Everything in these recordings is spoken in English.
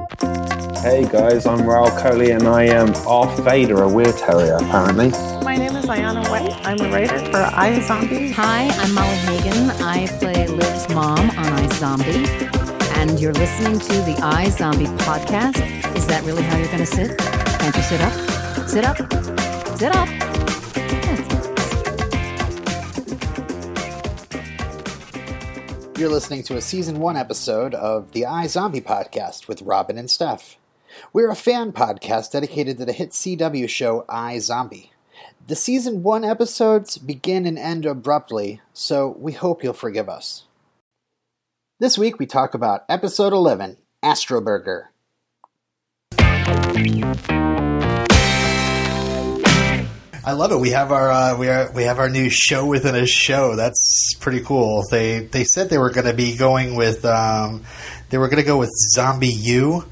Hey guys, I'm Rahul Kohli and I am off Vader, a weird terrier apparently. My name is Ayana White. I'm a writer for iZombie. Hi, I'm Molly Hagan. I play Liv's mom on iZombie. And you're listening to the iZombie podcast. Is that really how you're going to sit? Can't you sit up? Sit up. Sit up. You're listening to a season one episode of the iZombie podcast with Robin and Steph. We're a fan podcast dedicated to the hit CW show iZombie. The season one episodes begin and end abruptly, so we hope you'll forgive us. This week we talk about episode 11, Astroburger. I love it. We have our uh, we are we have our new show within a show. That's pretty cool. They they said they were going to be going with um, they were going to go with Zombie U,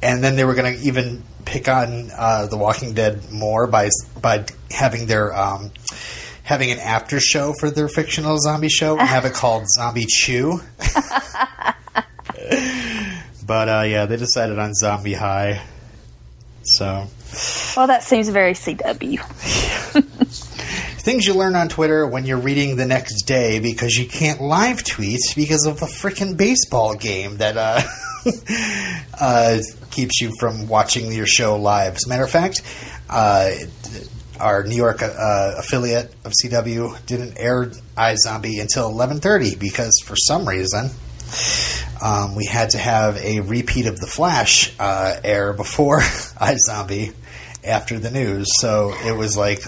and then they were going to even pick on uh, The Walking Dead more by by having their um, having an after show for their fictional zombie show and have it called Zombie Chew. but uh, yeah, they decided on Zombie High. So Well, that seems very CW. things you learn on Twitter when you're reading the next day because you can't live tweet because of the freaking baseball game that uh, uh, keeps you from watching your show live. As a matter of fact, uh, our New York uh, affiliate of CW didn't air iZombie until 11:30 because for some reason um, we had to have a repeat of The Flash uh, air before iZombie after the news. So it was like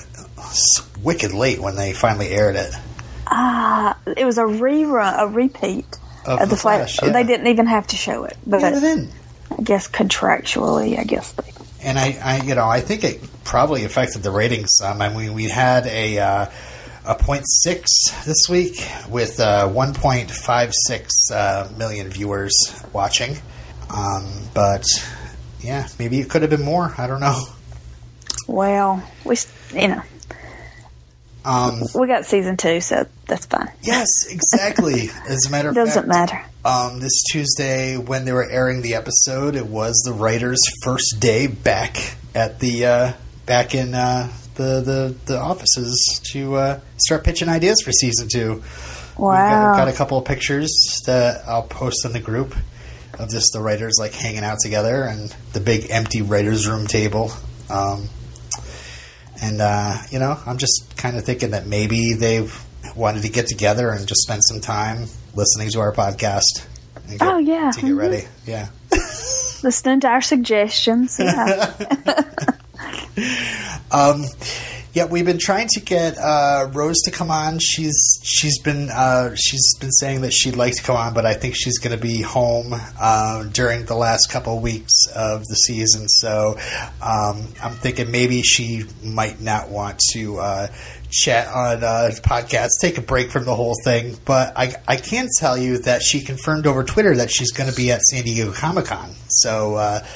wicked late when they finally aired it. Ah, it was a rerun, a repeat Of of, The the Flash. Flash, yeah. They didn't even have to show it, but Yeah. I guess contractually, I guess they. And I, I, you know, I think it probably affected the ratings some. I mean, we had a uh, a point six this week with uh, one point five six uh, million viewers watching. Um, but yeah, maybe it could have been more. I don't know. Well, we, you know, Um, we got season two, so that's fine. yes, exactly. As a matter of Doesn't fact, matter. Um, this Tuesday, when they were airing the episode, it was the writers' first day back at the uh, back in uh, the, the the offices to uh, start pitching ideas for season two. We've got, Wow. got a couple of pictures that I'll post in the group of just the writers like hanging out together and the big empty writers' room table. Um, and uh, you know, I'm just kind of thinking that maybe they've wanted to get together and just spend some time listening to our podcast. Get, Oh, yeah. to get Mhm. ready. Yeah. Listening to our suggestions. Yeah. Um, yeah, we've been trying to get uh, Rose to come on. She's she's been uh, she's been saying that she'd like to come on, but I think she's going to be home uh, during the last couple weeks of the season. So um, I'm thinking maybe she might not want to uh, chat on uh, podcasts, take a break from the whole thing. But I I can tell you that she confirmed over Twitter that she's going to be at San Diego Comic Con. So. Uh,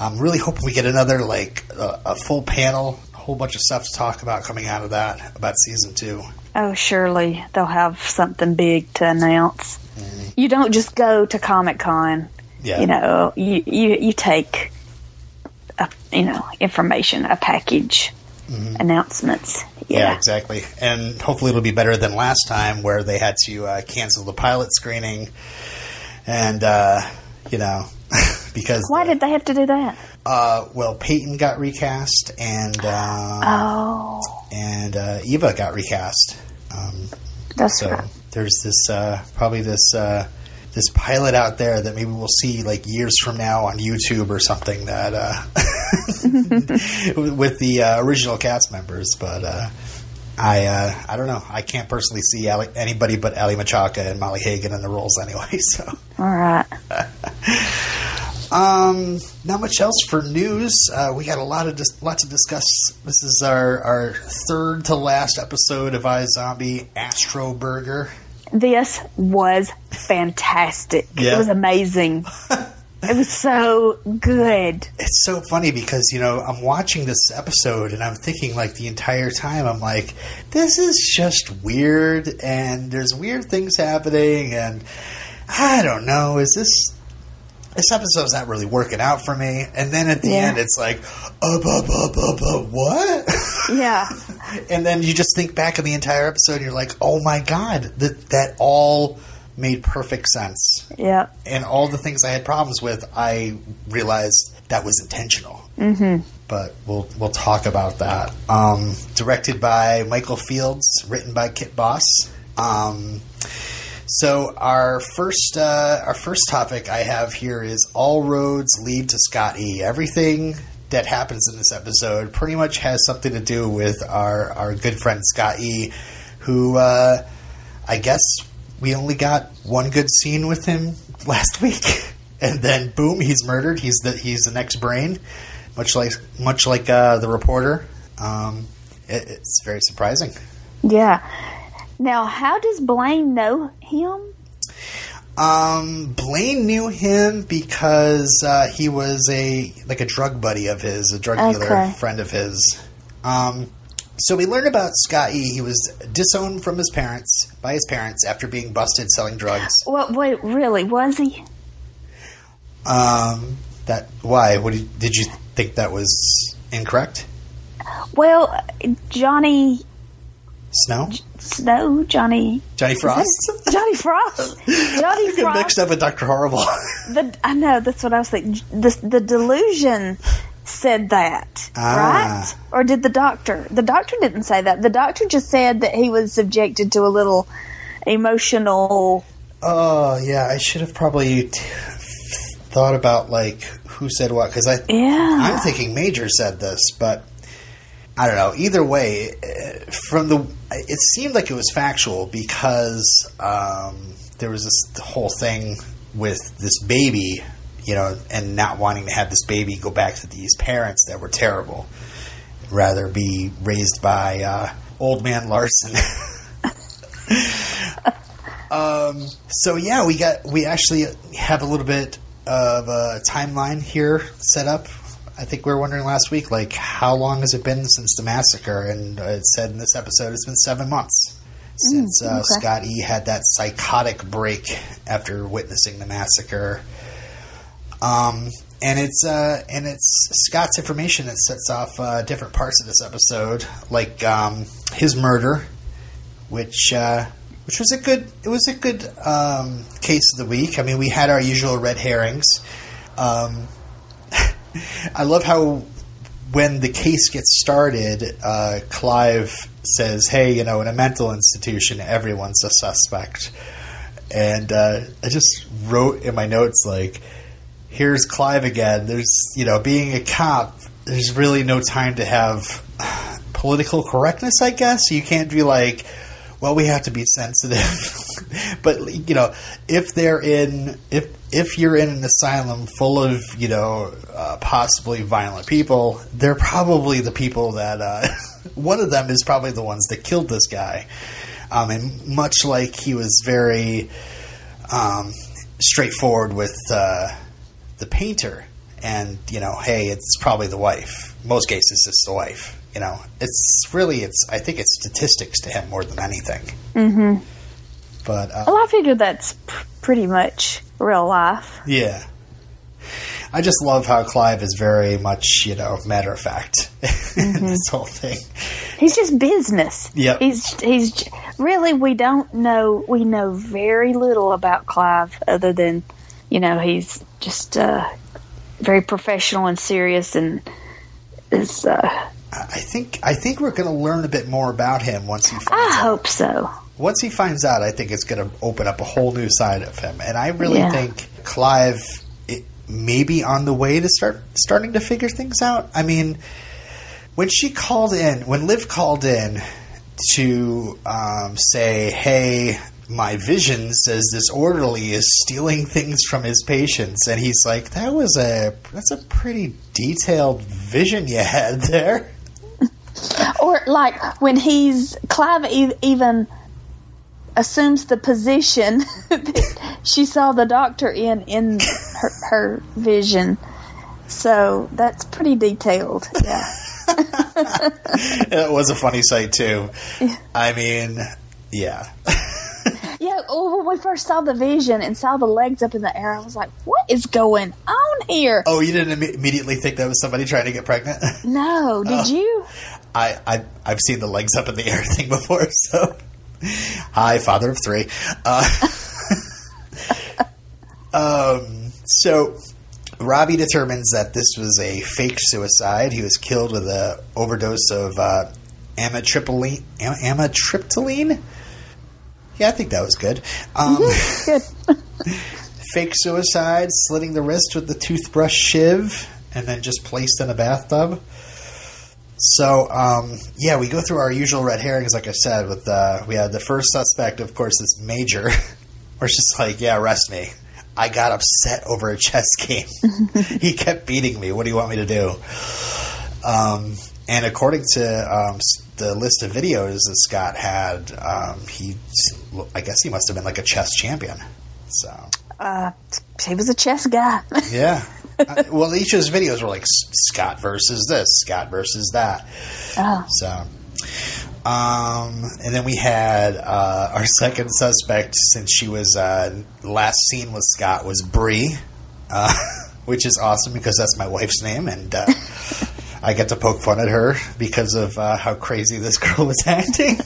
I'm really hoping we get another like a, a full panel, whole bunch of stuff to talk about coming out of that about season two. oh, surely they'll have something big to announce. You don't just go to Comic Con. Yeah, You know, you, you you take, a, you know, information, a package, announcements. Mm-hmm. yeah, Yeah. exactly. And hopefully it'll be better than last time where they had to uh, cancel the pilot screening, and uh, you know because Why did they have to do that? uh, well Peyton got recast and um, Oh, and uh, Eva got recast. Um, that's So right. there's this uh, probably this uh, this pilot out there that maybe we'll see like years from now on YouTube or something that uh, with the uh, original cast members. But uh, I uh, I don't know. I can't personally see Aly, anybody but Aly Michalka and Molly Hagan in the roles anyway. So All right. Um, not much else for news. Uh, we got a lot of dis- lot to discuss. This is our our third to last episode of iZombie Astro Burger. This was fantastic. Yeah. It was amazing. it was so good. it's so funny because you know I'm watching this episode and I'm thinking like the entire time I'm like this is just weird and there's weird things happening and I don't know is this this episode's not really working out for me. And then at the Yeah. end, it's like, uh, what? Yeah. and then you just think back on the entire episode, and you're like, oh my god, that that all made perfect sense. Yeah. And all the things I had problems with, I realized that was intentional. Mm-hmm. But we'll we'll talk about that. Um, directed by Michael Fields, written by Kit Boss. Um, so our first uh, our first topic I have here is all roads lead to Scott E. Everything that happens in this episode pretty much has something to do with our our good friend Scott E. Who uh, I guess we only got one good scene with him last week, and then boom, he's murdered. He's the he's the next brain, much like much like uh, the reporter. Um, it, it's very surprising. Yeah. Now, how does Blaine know him? Um, Blaine knew him because uh, he was a like a drug buddy of his, a drug dealer Okay. friend of his. Um, so we learned about Scott E. He was disowned from his parents by his parents after being busted selling drugs. What? wait, really? Was he? Um, that why? What did you think that was incorrect? Well, Johnny Snow, Snow, Johnny, Johnny Frost. Johnny Frost, Johnny You get Frost. mixed up with Doctor Horrible. The, I know that's what I was thinking. The, the delusion said that, Ah. right? Or did the doctor? The doctor didn't say that. The doctor just said that he was subjected to a little emotional. oh yeah, I should have probably t- thought about like who said what because I Yeah. I'm thinking Major said this, but I don't know. Either way, eh, from the it seemed like it was factual because um, there was this whole thing with this baby, you know, and not wanting to have this baby go back to these parents that were terrible, rather be raised by uh, old man Larson. um, so yeah, we got we actually have a little bit of a timeline here set up. I think we were wondering last week, like, how long has it been since the massacre? And uh, it said in this episode it's been seven months since uh, okay. Scott E. had that psychotic break after witnessing the massacre. Um, and it's uh, and it's Scott's information that sets off uh, different parts of this episode, like um, his murder, which uh, which was a good it was a good um, case of the week. I mean, we had our usual red herrings. Um, I love how when the case gets started, uh, Clive says, "Hey, you know, in a mental institution, everyone's a suspect." And uh, I just wrote in my notes like, "Here's Clive again." There's, you know, being a cop, there's really no time to have political correctness. I guess you can't be like, "Well, we have to be sensitive," but you know, if they're in if if you're in an asylum full of you know uh, possibly violent people, they're probably the people that uh, one of them is probably the ones that killed this guy. Um, and much like he was very um, straightforward with uh, the painter, and you know, hey, it's probably the wife. Most cases, it's the wife. You know, it's really it's. I think it's statistics to him more than anything. Mm-hmm. But uh, Well, I figured that's pr- pretty much real life. yeah. I just love how Clive is very much, you know, matter of fact in this whole thing. He's just business. Yep. He's he's really we don't know we know very little about Clive other than you know he's just uh, very professional and serious and is uh, I think I think we're going to learn a bit more about him once he finds I out. hope so. Once he finds out, I think it's going to open up a whole new side of him, and I really Yeah. think Clive may be on the way to start starting to figure things out. I mean, when she called in, when Liv called in to um, say, "Hey." My vision says this orderly is stealing things from his patients, and he's like, "That was a that's a pretty detailed vision you had there." Or like when he's Clive e- even assumes the position that she saw the doctor in in her, her vision. So that's pretty detailed. Yeah. it was a funny sight too. I mean, yeah, Yeah, oh, when we first saw the vision and saw the legs up in the air, I was like, "What is going on here?" Oh, you didn't imme- immediately think that was somebody trying to get pregnant? No, did Oh. you? I, I I've seen the legs up in the air thing before. So, hi, father of three. Uh, um, so Ravi determines that this was a fake suicide. He was killed with a overdose of uh, amitriptyline. Am- amitriptyline. Yeah, I think that was good. Um, Good. fake suicide, slitting the wrist with the toothbrush shiv, and then just placed in a bathtub. So, um, yeah, we go through our usual red herrings, like I said. With uh, we had the first suspect, of course, is Major. We're just like, yeah, arrest me. I got upset over a chess game. he kept beating me. What do you want me to do? Um, and according to um, the list of videos that Scott had, um, he, I guess he must have been like a chess champion. So, Uh, he was a chess guy. yeah. Uh, well, each of his videos were like Scott versus this, Scott versus that. oh, So, um, and then we had uh, our second suspect, since she was uh, last seen with Scott, was Bree, uh, which is awesome because that's my wife's name, and uh, I get to poke fun at her because of uh, how crazy this girl was acting.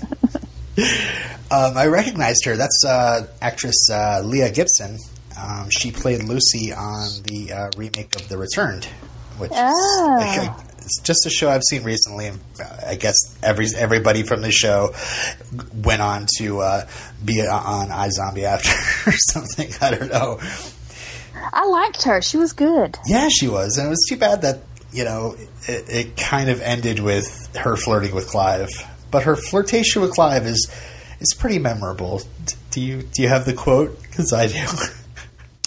um, I recognized her. That's uh, actress uh, Leah Gibson. Um, she played Lucy on the uh, remake of The Returned, which Oh. is it's just a show I've seen recently. uh, I guess every everybody from the show went on to uh, be on iZombie after or something. I don't know. I liked her. She was good. Yeah, she was, and it was too bad that you know it, it kind of ended with her flirting with Clive. But her flirtation with Clive is is pretty memorable. Do you do you have the quote? Because I do.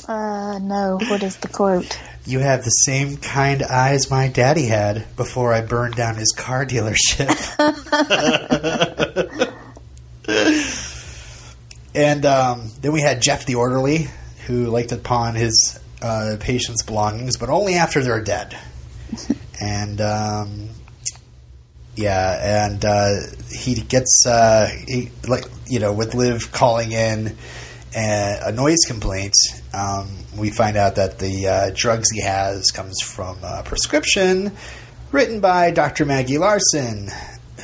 Uh, no. What is the quote? You have the same kind eyes my daddy had before I burned down his car dealership. and um, then we had Jeff the orderly, who liked to pawn his uh, patients' belongings, but only after they're dead. And um, yeah, and uh, he gets uh, he, like you know with Liv calling in a, a noise complaint. Um, we find out that the uh, drugs he has comes from a prescription written by Dr. Maggie Larson,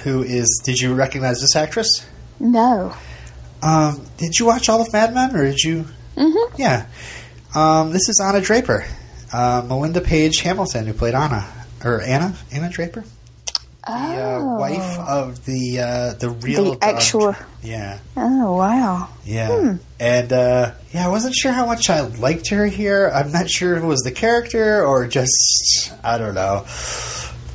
who is. Did you recognize this actress? No. Um, did you watch all of Mad Men, or did you? Mm-hmm. Yeah. Um, this is Anna Draper, uh, Melinda Page Hamilton, who played Anna or Anna Anna Draper, the uh, Oh. wife of the uh, the real The actual- dog- Yeah, Oh wow. yeah, and uh, yeah, I wasn't sure how much I liked her here. I'm not sure if it was the character or just I don't know.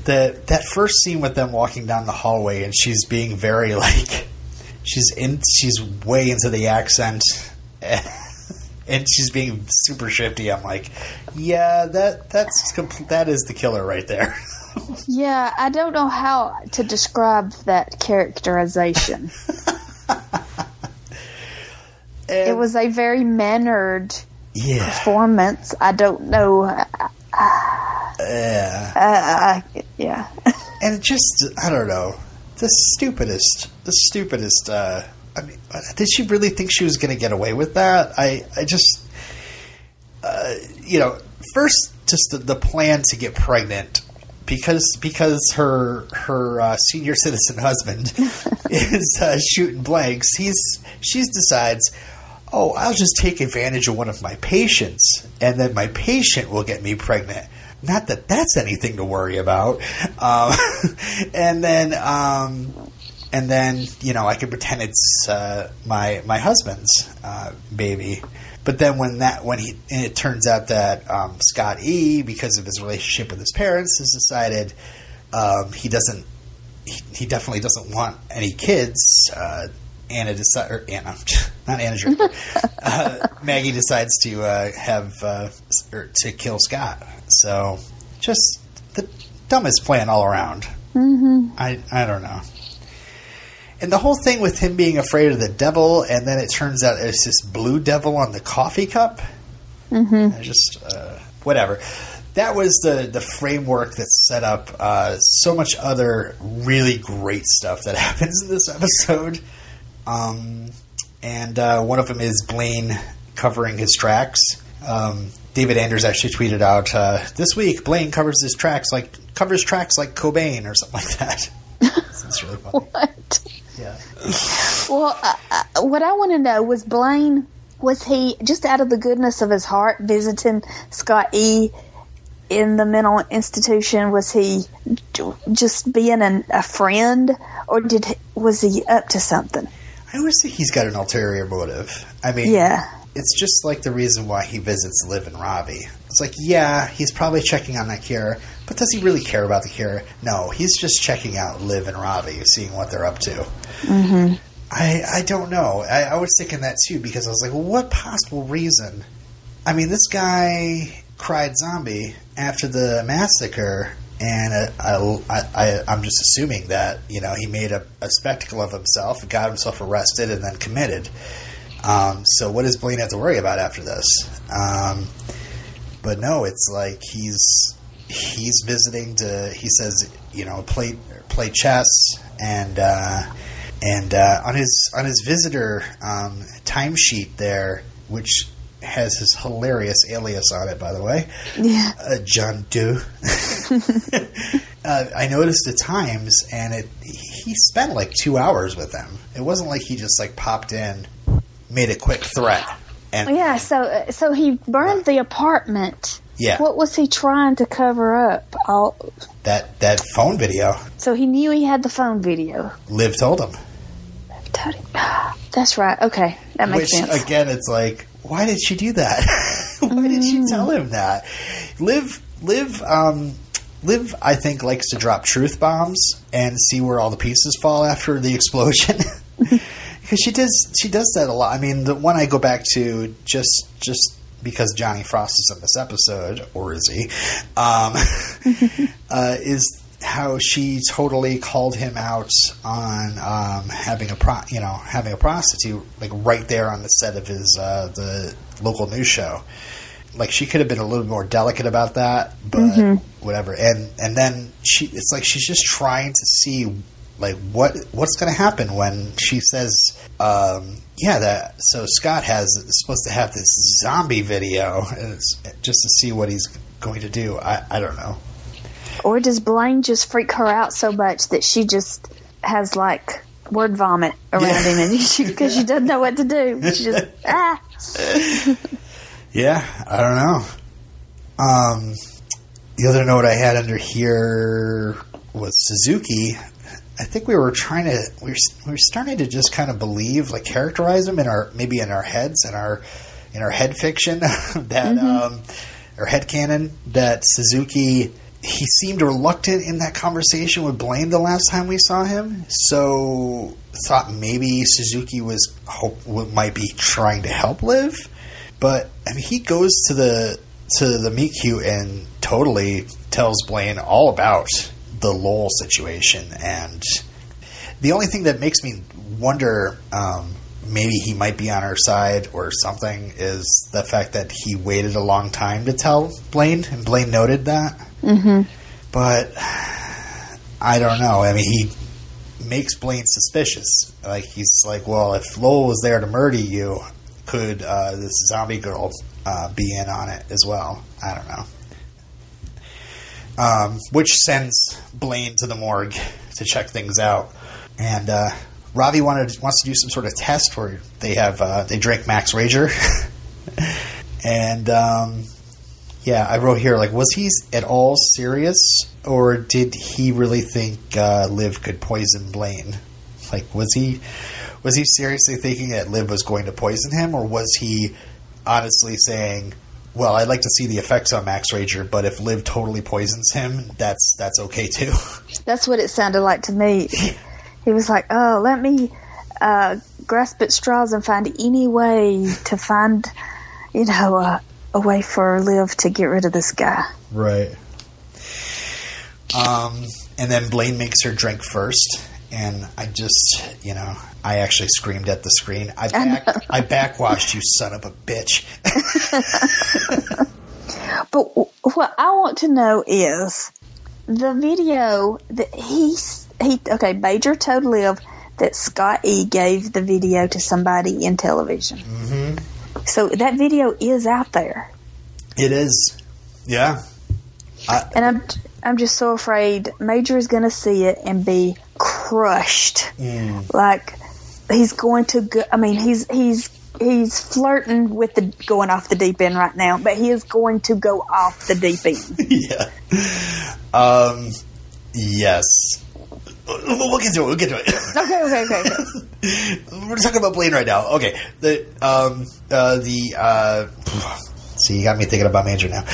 That that first scene with them walking down the hallway and she's being very like she's in she's way into the accent and she's being super shifty. I'm like, yeah, that that's compl- that is the killer right there. Yeah, I don't know how to describe that characterization. It was a very mannered yeah, performance. I don't know. Uh, yeah. I, yeah. and just I don't know the stupidest, the stupidest. Uh, I mean, did she really think she was going to get away with that? I I just uh, you know first just the, the plan to get pregnant because because her her uh, senior citizen husband is uh, shooting blanks. He's she's decides. Oh, I'll just take advantage of one of my patients, and then my patient will get me pregnant. Not that that's anything to worry about. Um, and then, um, and then you know, I can pretend it's uh, my my husband's uh, baby. But then when that when he and it turns out that um, Scott E, because of his relationship with his parents, has decided um, he doesn't he, he definitely doesn't want any kids. Uh, Anna decides, or Anna, not Anna uh, Maggie decides to uh, have uh, or to kill Scott. So just the dumbest plan all around. Mm-hmm. I I don't know. And the whole thing with him being afraid of the devil, and then it turns out it's this blue devil on the coffee cup. Mm-hmm. I just uh, whatever. That was the the framework that set up uh, so much other really great stuff that happens in this episode. Um, and uh, one of them is Blaine covering his tracks. Um, David Anders actually tweeted out uh, this week Blaine covers his tracks like covers tracks like Cobain or something like that. it's really funny. What? Yeah. Well, uh, uh, what I want to know was Blaine, was he just out of the goodness of his heart visiting Scott E in the mental institution? Was he just being an, a friend, or did was he up to something? I always think he's got an ulterior motive. I mean, Yeah. it's just like the reason why he visits Liv and Ravi. It's like, yeah, he's probably checking on that cure, but does he really care about the cure? No, he's just checking out Liv and Ravi, seeing what they're up to. Mm-hmm. I I don't know. I, I was thinking that too because I was like, well, what possible reason? I mean, this guy cried zombie after the massacre. And uh, I, I, I'm just assuming that you know he made a, a spectacle of himself, got himself arrested, and then committed. Um, so what does Blaine have to worry about after this? Um, but no, it's like he's he's visiting to. He says, you know, play play chess and uh, and uh, on his on his visitor um, timesheet there, which has his hilarious alias on it, by the way, Yeah. uh, John Doe. uh, I noticed the times, and it he spent like two hours with them. It wasn't like he just like popped in, made a quick threat, and Yeah, so so he burned the apartment. Yeah. What was he trying to cover up? All that that phone video, so he knew he had the phone video. Liv told him. Told him. That's right. Okay, that makes Which sense. again, it's like, why did she do that? why did she tell him that? Liv, Liv, um, Liv, I think likes to drop truth bombs and see where all the pieces fall after the explosion. Because she does, she does that a lot. I mean, the one I go back to just, just because Johnny Frost is in this episode, or is he? Um, uh, is how she totally called him out on um, having a pro, you know, having a prostitute like right there on the set of his uh, the local news show. Like she could have been a little more delicate about that, but whatever. And and then she, it's like she's just trying to see like what what's going to happen when she says, um, yeah, that so Scott has is supposed to have this zombie video, just to see what he's going to do. I I don't know. Or does Blaine just freak her out so much that she just has like word vomit around Yeah. him and she because she doesn't know what to do. She just ah. Yeah, I don't know. Um, the other note I had under here was Suzuki. I think we were trying to we were, we were starting to just kind of believe, like characterize him in our maybe in our heads in our in our head fiction that um, or head canon that Suzuki he seemed reluctant in that conversation with Blaine the last time we saw him. So thought maybe Suzuki was hope might be trying to help Liv, but I mean he goes to the to the Meat Cute and totally tells Blaine all about the Lowell situation and the only thing that makes me wonder um, maybe he might be on her side or something is the fact that he waited a long time to tell Blaine, and Blaine noted that. Mm-hmm. But I don't know. I mean, he makes Blaine suspicious. Like he's like, well, if Lowell was there to murder you, could uh, this zombie girl uh, be in on it as well? I don't know. Um, which sends Blaine to the morgue to check things out, and uh, Ravi wanted wants to do some sort of test where they have uh, they drink Max Rager, and um, yeah, I wrote here like, was he at all serious, or did he really think uh, Liv could poison Blaine? Like, was he was he seriously thinking that Liv was going to poison him, or was he honestly saying, "Well, I'd like to see the effects on Max Rager, but if Liv totally poisons him, that's that's okay too." That's what it sounded like to me. He was like, "Oh, let me uh, grasp at straws and find any way to find, you know, uh, a way for Liv to get rid of this guy." Right. Um, and then Blaine makes her drink first, and I just, you know, I actually screamed at the screen. I back, I backwashed you, son of a bitch. But w- what I want to know is the video that he he okay. Major told Liv that Scott E gave the video to somebody in television. Mm-hmm. So that video is out there, It is. Yeah. and I'm I'm just so afraid Major is going to see it and be crushed. Mm. Like he's going to go. I mean, he's he's he's flirting with the going off the deep end right now, but he is going to go off the deep end. yeah. Um, yes. We'll get to it. We'll get to it. okay, okay, okay. okay. We're talking about Blaine right now. Okay. The um uh the uh see you got me thinking about Major now.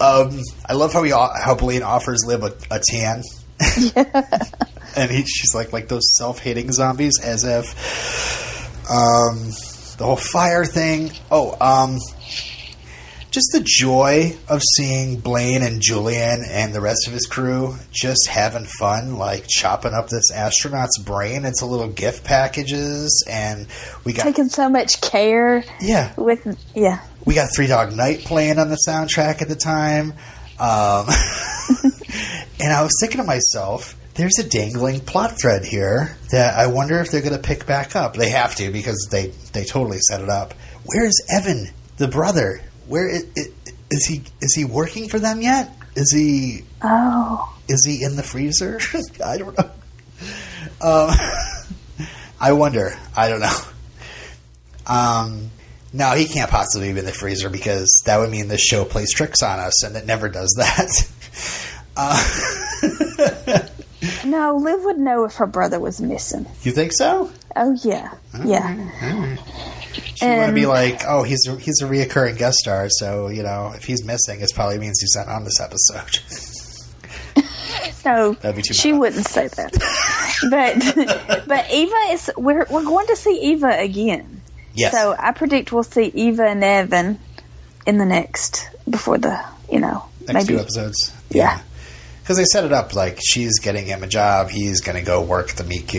Um I love how he how Blaine offers Liv a, a tan. and he, she's like like those self-hating zombies as if um the whole fire thing. Oh, um just the joy of seeing Blaine and Julian and the rest of his crew just having fun, like chopping up this astronaut's brain into little gift packages, and we got Taking so much care yeah, with yeah. we got Three Dog Night playing on the soundtrack at the time, um, and I was thinking to myself. There's a dangling plot thread here that I wonder if they're going to pick back up. They have to because they, they totally set it up. Where's Evan, the brother? Where is, is he? Is he working for them yet? Is he? Oh, Is he in the freezer? I don't know. Um, I wonder. I don't know. Um, no, he can't possibly be in the freezer because that would mean the show plays tricks on us, and it never does that. Uh, no, Liv would know if her brother was missing. you think so? Oh yeah, yeah. She want to be um, like, oh, he's a, he's a reoccurring guest star, so you know if he's missing, it probably means he's not on this episode. No, That'd be too she bad. wouldn't say that. but but Eva is we're we're going to see Eva again. yes. So I predict we'll see Eva and Evan in the next before the you know next maybe few episodes. Yeah. Because they set it up like she's getting him a job, he's going to go work at the meat.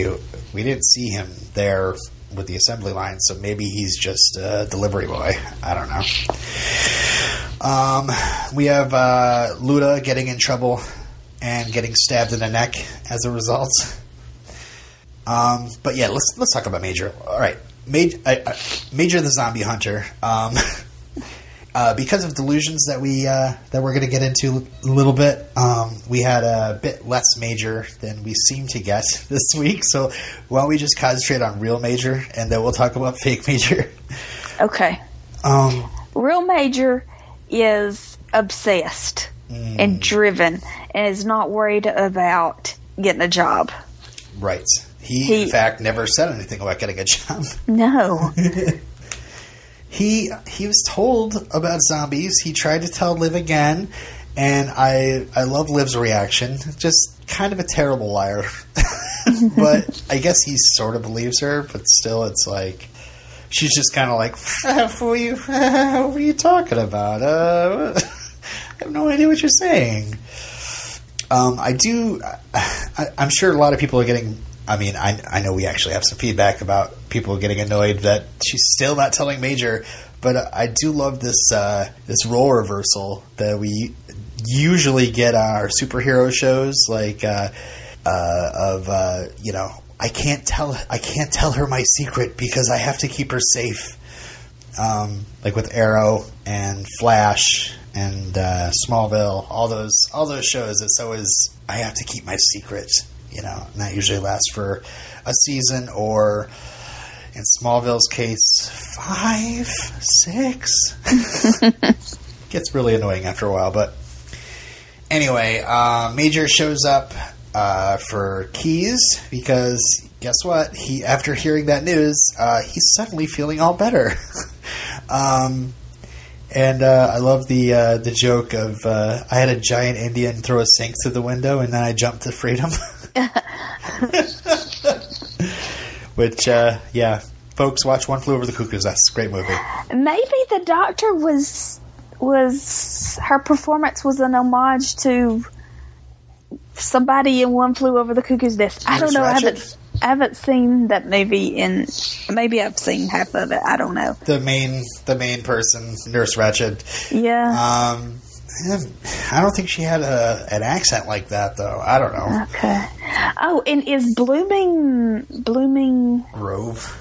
We didn't see him there with the assembly line, so maybe he's just a delivery boy. I don't know. Um, we have uh, Luda getting in trouble and getting stabbed in the neck as a result. Um, but yeah, let's let's talk about Major. All right, Major, uh, Major the zombie hunter. Um, uh, because of delusions that we uh, that we're going to get into a little bit, um, we had a bit less major than we seem to get this week. So why don't we just concentrate on real major, and then we'll talk about fake major. okay. Um, Real Major is obsessed Mm. and driven and is not worried about getting a job. right. He, He- in fact, never said anything about getting a job. No. he he was told about zombies. He tried to tell Liv again, and I I love Liv's reaction. Just kind of a terrible liar, but I guess he sort of believes her. But still, it's like she's just kind of like, what you what were you talking about? Uh, I have no idea what you're saying. Um, I do. I, I'm sure a lot of people are getting. I mean, I, I know we actually have some feedback about people getting annoyed that she's still not telling Major, but I do love this uh, this role reversal that we usually get on our superhero shows, like uh, uh, of uh, you know, I can't tell I can't tell her my secret because I have to keep her safe um, like with Arrow and Flash and uh, Smallville, all those all those shows. It's always I have to keep my secret, you know, and that usually lasts for a season or. In Smallville's case, five, six. Gets really annoying after a while, but anyway, uh, Major shows up uh, for keys because guess what? He after hearing that news, uh, he's suddenly feeling all better. um, and uh, I love the uh, the joke of uh, I had a giant Indian throw a sink through the window, and then I jumped to freedom. Which, uh, yeah, folks, watch One Flew Over the Cuckoo's Nest. Great movie. Maybe the doctor was was her performance was an homage to somebody in One Flew Over the Cuckoo's Nest. I don't know. I Ratched? haven't I haven't seen that movie in maybe I've seen half of it. I don't know. The main the main person, Nurse Ratched. Yeah. Um, I don't think she had a an accent like that, though. I don't know. okay. Oh, and is blooming blooming Grove.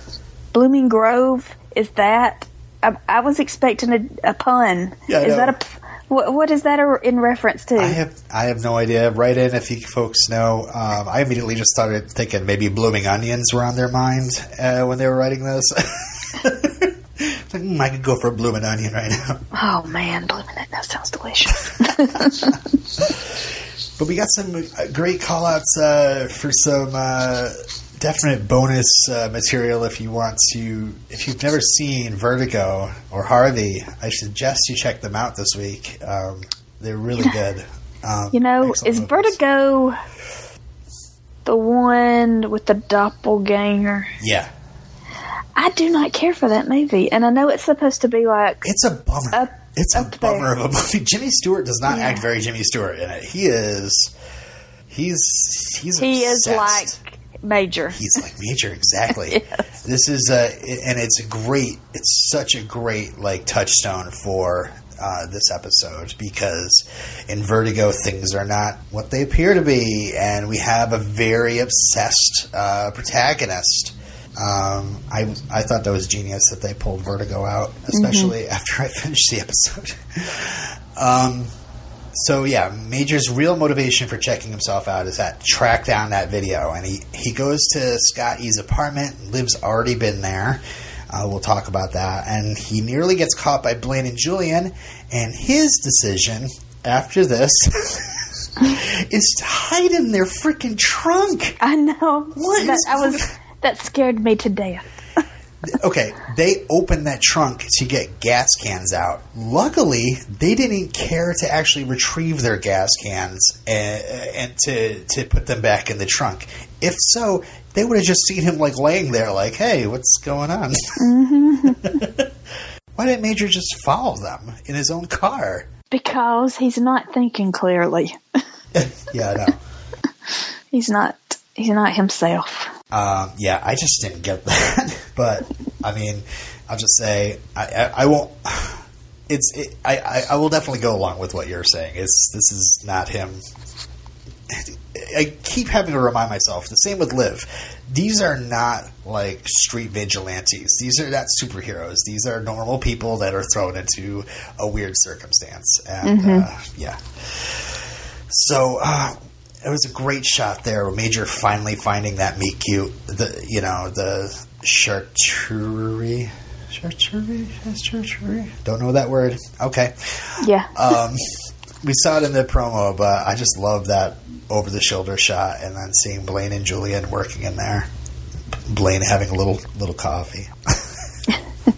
blooming grove? Is that? I, I was expecting a, a pun. Yeah, is that a? What, what is that in reference to? I have I have no idea. Write in if you folks know. Um, I immediately just started thinking maybe blooming onions were on their mind uh, when they were writing this. Like, "Hmm, I could go for a blooming onion right now. oh man, blooming onion that sounds delicious. But we got some uh, great call outs uh, for some uh, definite bonus uh, material if you want to. If you've never seen Vertigo or Harvey, I suggest you check them out this week. Um, they're really good. Um, You know, is movies. Vertigo the one with the doppelganger? Yeah, I do not care for that movie, and I know it's supposed to be like it's a bummer. Up- it's a bummer there. of a movie. Jimmy Stewart does not Yeah. act very Jimmy Stewart in it. He is. He's he's he is like Major. He's like major, exactly. This is a, and it's a great. It's such a great like touchstone for uh, this episode because in Vertigo things are not what they appear to be, and we have a very obsessed uh, protagonist. Um, I I thought that was genius that they pulled Vertigo out, especially after I finished the episode. um, so yeah, Major's real motivation for checking himself out is that track down that video, and he he goes to Scott E's apartment. Liv's already been there. Uh, we'll talk about that, and he nearly gets caught by Blaine and Julian. And his decision after this is to hide in their freaking trunk. I know. What that, I was that scared me to death. Okay, they opened that trunk to get gas cans out. Luckily, they didn't care to actually retrieve their gas cans and, and to to put them back in the trunk. If so, they would have just seen him like laying there, like, "Hey, what's going on?" Mm-hmm. Why didn't Major just follow them in his own car? Because he's not thinking clearly. Yeah, I know. He's not. He's not himself. Um, yeah, I just didn't get that. but I mean, I'll just say I, I, I won't. It's it, I, I I will definitely go along with what you're saying. It's this is not him. I keep having to remind myself. The same with Liv. These are not like street vigilantes. These are not superheroes. These are normal people that are thrown into a weird circumstance. And uh, yeah. So uh, it was a great shot there. Major finally finding that Meat Cute. The you know the charcuterie. Charcuterie? Charcuterie? Don't know that word. Okay. Yeah. Um, we saw it in the promo, but I just love that over the shoulder shot and then seeing Blaine and Julian working in there. Blaine having a little little coffee.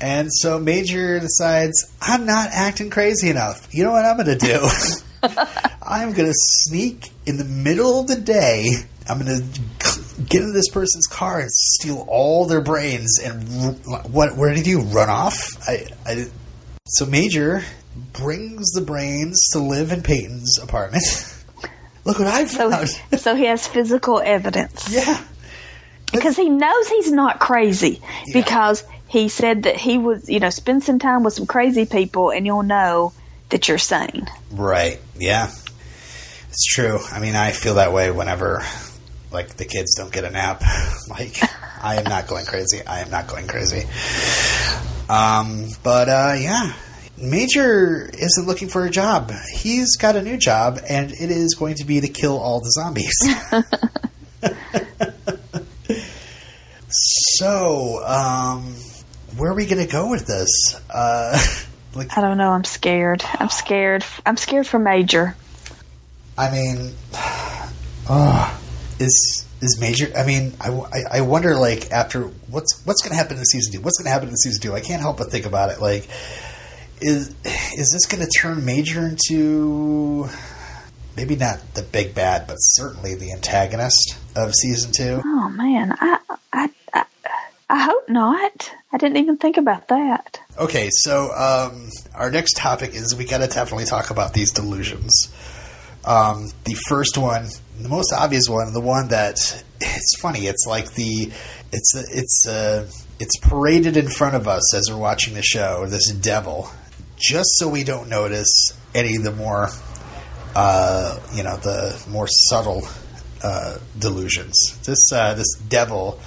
and so Major decides, I'm not acting crazy enough. You know what I'm going to do? I'm going to sneak in the middle of the day. I'm going to get into this person's car and steal all their brains. And what? Where did you run off? I, I so Major brings the brains to live in Peyton's apartment. Look what I so, found. so he has physical evidence yeah. because he knows he's not crazy because he said that he was, you know, spend some time with some crazy people and you'll know that you're saying. Right. Yeah. It's true. I mean, I feel that way whenever, like, the kids don't get a nap. like, I am not going crazy. I am not going crazy. Um, but, uh, yeah. Major isn't looking for a job. He's got a new job, and it is going to be to kill all the zombies. so, um, where are we going to go with this? Uh, like, I don't know. I'm scared. I'm scared. I'm scared for Major. I mean, oh, is is major? I mean, I, I, I wonder like after what's what's going to happen in season two? What's going to happen in season two? I can't help but think about it. Like, is is this going to turn major into maybe not the big bad, but certainly the antagonist of season two? Oh man, I, I, I, I hope not. I didn't even think about that. Okay, so um, our next topic is we got to definitely talk about these delusions. Um, the first one, the most obvious one, the one that it's funny. It's like the it's it's uh, it's paraded in front of us as we're watching the show. This devil, just so we don't notice any of the more uh, you know the more subtle uh, delusions. This uh, this devil,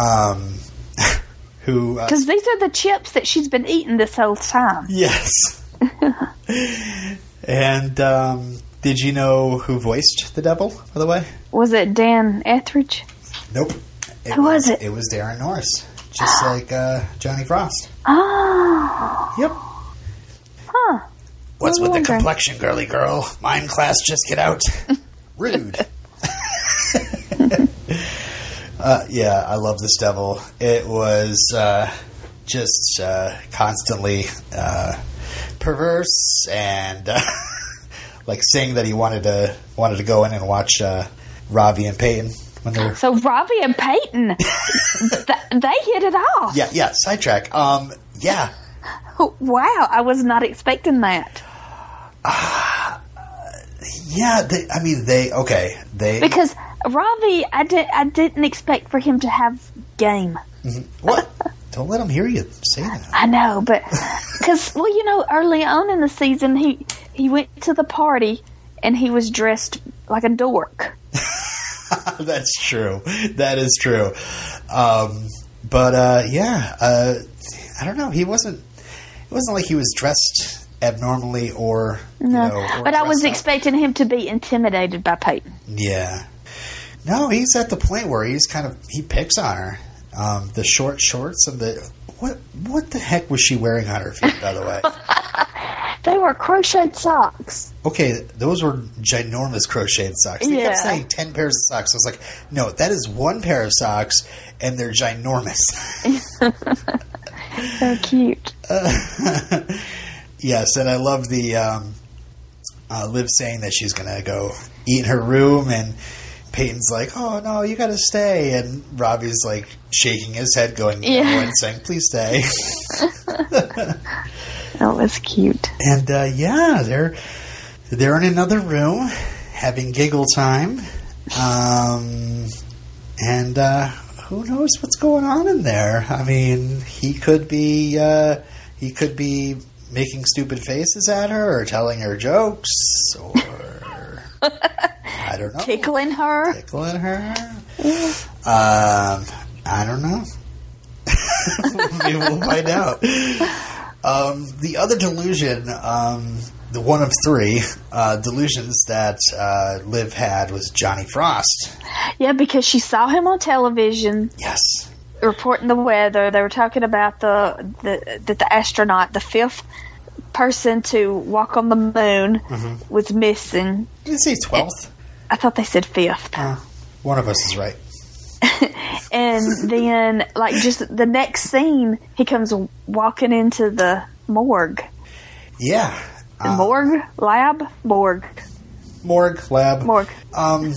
um, who uh, Because these are the chips that she's been eating this whole time. yes, and um, did you know who voiced the devil? By the way, Was it Dan Etheridge? nope. It Who was it? It was Darren Norris, just like uh, Johnny Frost. Oh, Yep. huh. What's with the complexion, girly girl? Mime class, just get out. Rude. Uh, yeah, I love this devil. It was uh, just uh, constantly uh, perverse and uh, like saying that he wanted to wanted to go in and watch uh, Ravi and Peyton when they're So Ravi and Peyton, th- they hit it off. yeah yeah sidetrack. Um, yeah, Wow, I was not expecting that. yeah. They, I mean, they okay. They Because Ravi, I, did, I didn't expect for him to have game. what? Don't let him hear you say that. I know, but because well, you know, early on in the season, he he went to the party and he was dressed like a dork. That's true. That is true. Um, but uh, yeah, uh, I don't know. He wasn't. It wasn't like he was dressed abnormally or you No, know. or but I was up. expecting him to be intimidated by Peyton. Yeah. No, he's at the point where he's kind of he picks on her. Um, the short shorts and the what? What the heck was she wearing on her feet? By the way, They were crocheted socks. okay, those were ginormous crocheted socks. They Yeah. kept saying ten pairs of socks. I was like, no, that is one pair of socks, and they're ginormous. So cute. Yes, and I love the um, uh, Liv saying that she's going to go eat in her room, and Peyton's like, "Oh no, you got to stay," and Ravi's like shaking his head, going no, Yeah. and saying, "Please stay." That was cute. and uh, yeah, they're they're in another room having giggle time, um, and uh, who knows what's going on in there? I mean, he could be uh, he could be making stupid faces at her, or telling her jokes, or I don't know, Tickling her. tickling her. Um, I don't know. We'll find out. Um, the other delusion, um, the one of three uh, delusions that uh, Liv had was Johnny Frost. Yeah, because she saw him on television Yes. reporting the weather. They were talking about the the that the astronaut, the fifth person to walk on the moon, was missing. Did you say 12th? I thought they said fifth. Uh, one of us is right. And then, like, just the next scene, he comes walking into the morgue. Yeah. The Uh, morgue? Lab? Morgue. morgue, lab. Morgue. Um,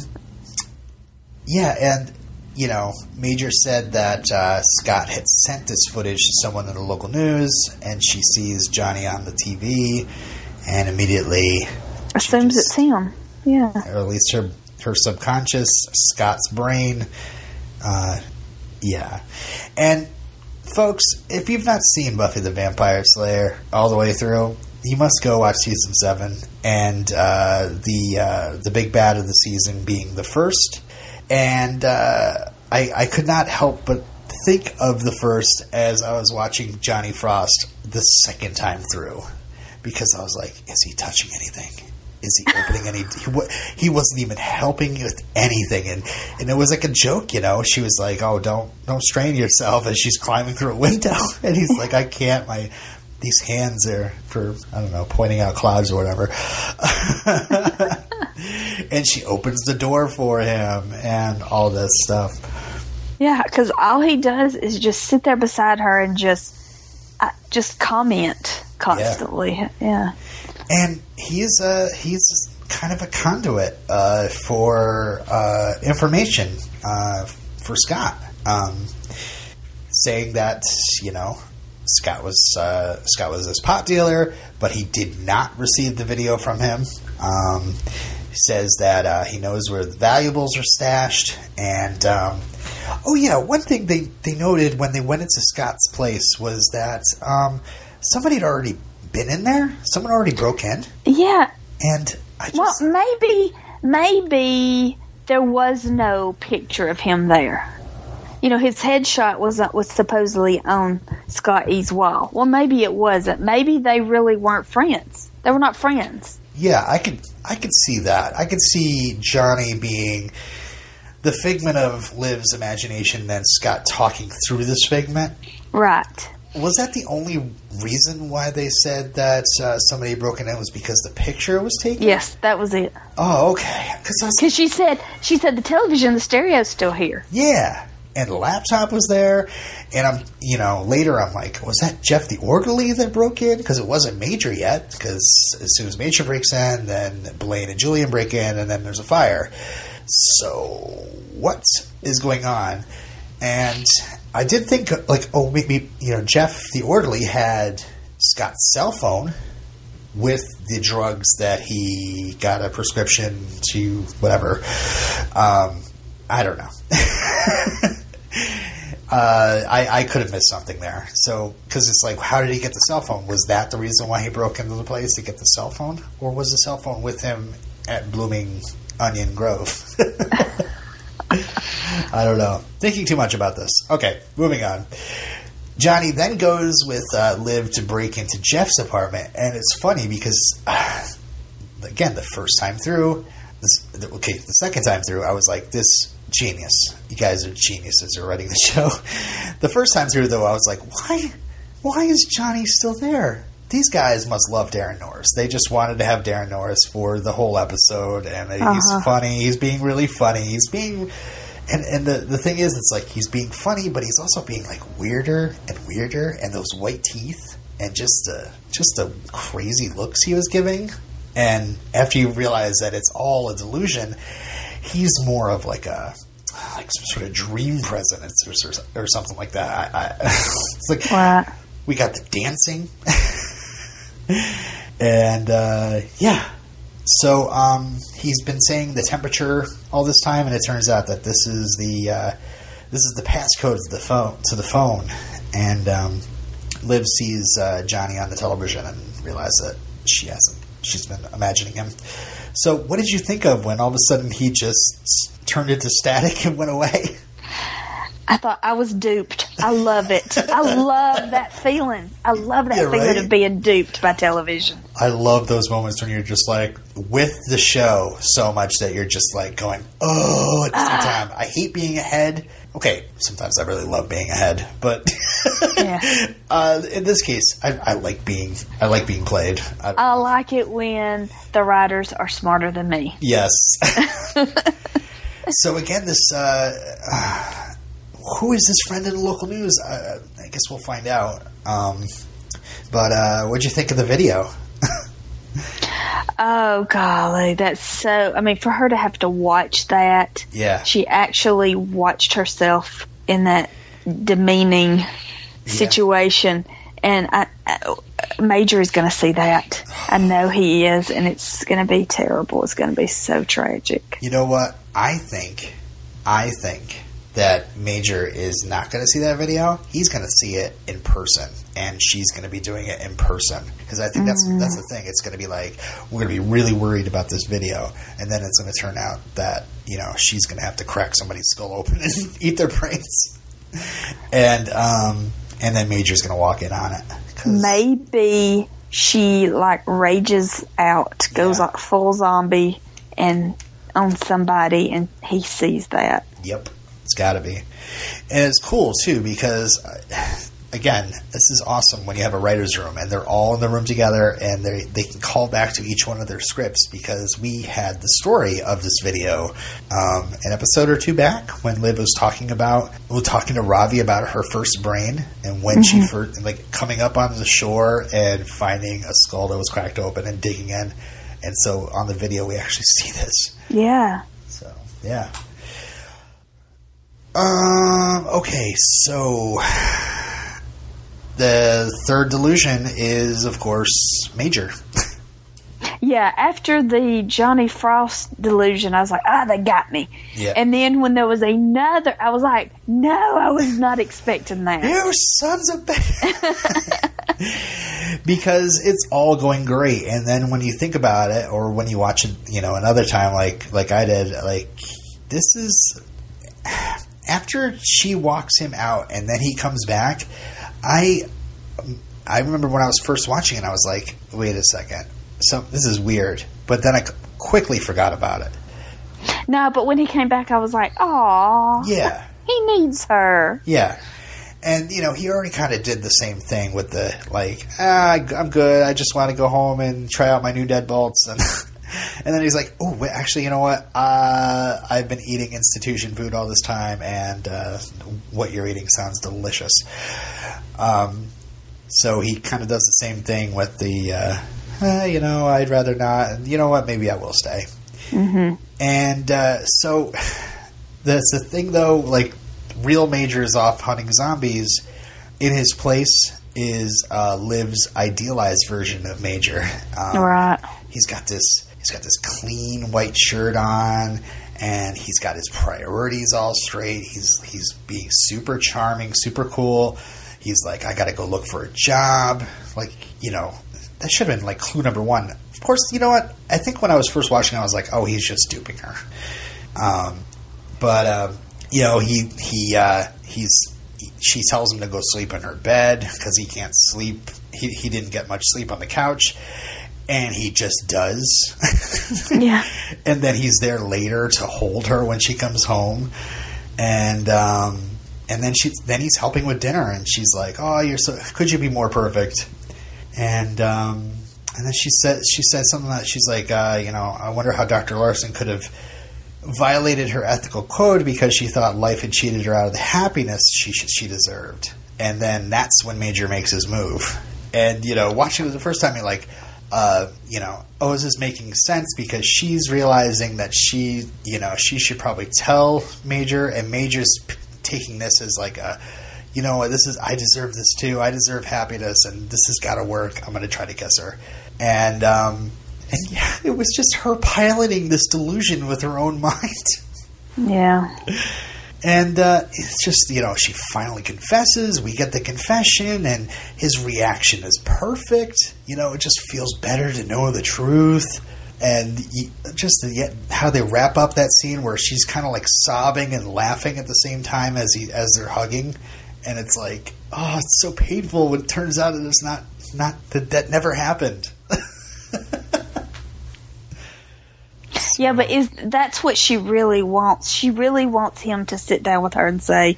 yeah, and you know, Major said that uh, Scott had sent this footage to someone in the local news, and she sees Johnny on the TV, and immediately, Assumes just- it's him. Yeah. or at least her her subconscious, Scott's brain. Uh, yeah, and folks, if you've not seen Buffy the Vampire Slayer all the way through, you must go watch season seven and uh, the uh, the big bad of the season being the first. And uh, I, I could not help but think of the first as I was watching Johnny Frost the second time through, because I was like, is he touching anything? Is he opening any? He, he wasn't even helping with anything, and and it was like a joke, you know. She was like, "Oh, don't don't strain yourself," as she's climbing through a window, and he's like, "I can't. My these hands are for I don't know, pointing out clouds or whatever." and she opens the door for him, and all this stuff. Yeah, because all he does is just sit there beside her and just, uh, just comment constantly. Yeah. and he's uh, he's kind of a conduit uh, for uh, information uh, for Scott, um, saying that you know Scott was uh, Scott was his pot dealer, but he did not receive the video from him. Um, he says that uh, he knows where the valuables are stashed, and um, oh yeah, one thing they they noted when they went into Scott's place was that um, somebody had already been in there. Someone already broke in, Yeah. and I Well, maybe, maybe there was no picture of him there. You know, his headshot was uh, was supposedly on Scott E's wall. Well, maybe it wasn't. Maybe they really weren't friends. They were not friends. Yeah, I could I could see that. I could see Johnny being the figment of Liv's imagination, then Scott talking through this figment. Right. Was that the only reason why they said that uh, somebody broken in was because the picture was taken? Yes, that was it. Oh, okay. Because Because she said she said the television, the stereo's still here. yeah, and laptop was there, and I'm you know later I'm like, was that Jeff the orderly that broke in? Because it wasn't Major yet. Because as soon as Major breaks in, then Blaine and Julian break in, and then there's a fire. So what is going on? And I did think like, oh, maybe you know Jeff the orderly had Scott's cell phone with the drugs that he got a prescription to whatever. Um, I don't know. uh, I, I could have missed something there. So, because it's like, how did he get the cell phone? Was that the reason why he broke into the place to get the cell phone, or was the cell phone with him at Blooming Onion Grove? I don't know. Thinking too much about this. Okay, moving on. Johnny then goes with uh, Liv to break into Jeff's apartment, and it's funny because, uh, again, the first time through, this, okay, the second time through, I was like, "This genius! You guys are geniuses are writing the show." The first time through, though, I was like, "Why? Why is Johnny still there?" These guys must love Daran Norris. They just wanted to have Daran Norris for the whole episode, and he's Uh-huh. funny. He's being really funny. He's being and and the the thing is, it's like he's being funny, but he's also being like weirder and weirder, and those white teeth, and just the just the crazy looks he was giving. And after you realize that it's all a delusion, he's more of like a like some sort of dream presence or, or, or something like that. I, I, it's like Right. we got the dancing, and uh, yeah. So um, he's been saying the temperature all this time, and it turns out that this is the uh, this is the passcode to the phone to the phone. And um, Liv sees uh, Johnny on the television and realizes that she hasn't. She's been imagining him. So, what did you think of when all of a sudden he just turned into static and went away? I thought I was duped. I love it. I love that feeling. I love that Yeah, feeling right? of being duped by television. I love those moments when you're just like with the show so much that you're just like going, oh, at the same time. I hate being ahead. Okay, sometimes I really love being ahead, but. uh, in this case, I, I like being I like being played. I, I like it when the writers are smarter than me. yes. so again, this uh, who is this friend in the local news? Uh, I guess we'll find out. Um, but uh, what'd you think of the video? Oh golly, that's so. I mean, for her to have to watch that, Yeah. she actually watched herself in that demeaning situation, and I, I, Major is going to see that. I know he is, and it's going to be terrible. It's going to be so tragic. You know what? I think, I think that Major is not going to see that video. He's going to see it in person, and she's going to be doing it in person because I think that's that's the thing. It's going to be like we're going to be really worried about this video, and then it's going to turn out that you know she's going to have to crack somebody's skull open and eat their brains, and um, and then Major's going to walk in on it. Maybe she like rages out, goes Yeah. like full zombie, and on somebody, and he sees that. Yep, it's got to be, and it's cool too because, uh, again, this is awesome when you have a writers' room and they're all in the room together and they they can call back to each one of their scripts because we had the story of this video um, an episode or two back when Liv was talking about was talking to Ravi about her first brain and when she first like coming up on the shore and finding a skull that was cracked open and digging in, and so on the video we actually see this. Yeah. So yeah. Um. Okay. So the third delusion is, of course, major. Yeah, after the Johnny Frost delusion, I was like, ah, they got me. Yeah. And then when there was another, I was like, no, I was not expecting that. You sons of because it's all going great, and then when you think about it, or when you watch it, you know, another time, like like I did, like this is after she walks him out and then he comes back. I I remember when I was first watching it, I was like, wait a second, so this is weird. But then I quickly forgot about it. No, but when he came back, I was like, "Aw, Yeah, he needs her." yeah. And you know, he already kind of did the same thing with the like, ah, I'm good. I just want to go home and try out my new deadbolts, and and then he's like, oh, wait, actually, you know what? Uh, I've been eating institution food all this time, and uh, what you're eating sounds delicious. Um, so he kind of does the same thing with the, uh, eh, you know, I'd rather not. You know what? Maybe I will stay. And uh, so that's the thing, though. Like, real Major is off hunting zombies. In his place is uh, Liv's idealized version of Major. Um, Right. He's got this. He's got this clean white shirt on, and he's got his priorities all straight. He's he's being super charming, super cool. He's like, I got to go look for a job. Like, you know, that should have been like clue number one. Of course, you know what? I think when I was first watching, I was like, oh, he's just duping her. Um, but um, you know, he he uh, he's she tells him to go sleep in her bed because he can't sleep. He he didn't get much sleep on the couch, and he just does. Yeah. and then he's there later to hold her when she comes home, and um, and then she then he's helping with dinner, and she's like, "Oh, you're so could you be more perfect?" And um, and then she said she said something that she's like, uh, you know, I wonder how Dr. Larson could have violated her ethical code because she thought life had cheated her out of the happiness she she deserved. And then that's when Major makes his move. And you know, watching it the first time, you're like, uh, you know, oh, is this making sense? Because she's realizing that she, you know, she should probably tell Major, and Major's p- taking this as like a, you know what, this is I deserve this too. I deserve happiness, and this has got to work. I'm going to try to kiss her, and um, and yeah, it was just her piloting this delusion with her own mind. Yeah. And uh, it's just, you know, she finally confesses. We get the confession, and his reaction is perfect. You know, it just feels better to know the truth. And just the, how they wrap up that scene where she's kind of like sobbing and laughing at the same time as he as they're hugging, and it's like, oh, it's so painful. When it turns out that it's not not that that never happened. Yeah, but is that's what she really wants? She really wants him to sit down with her and say,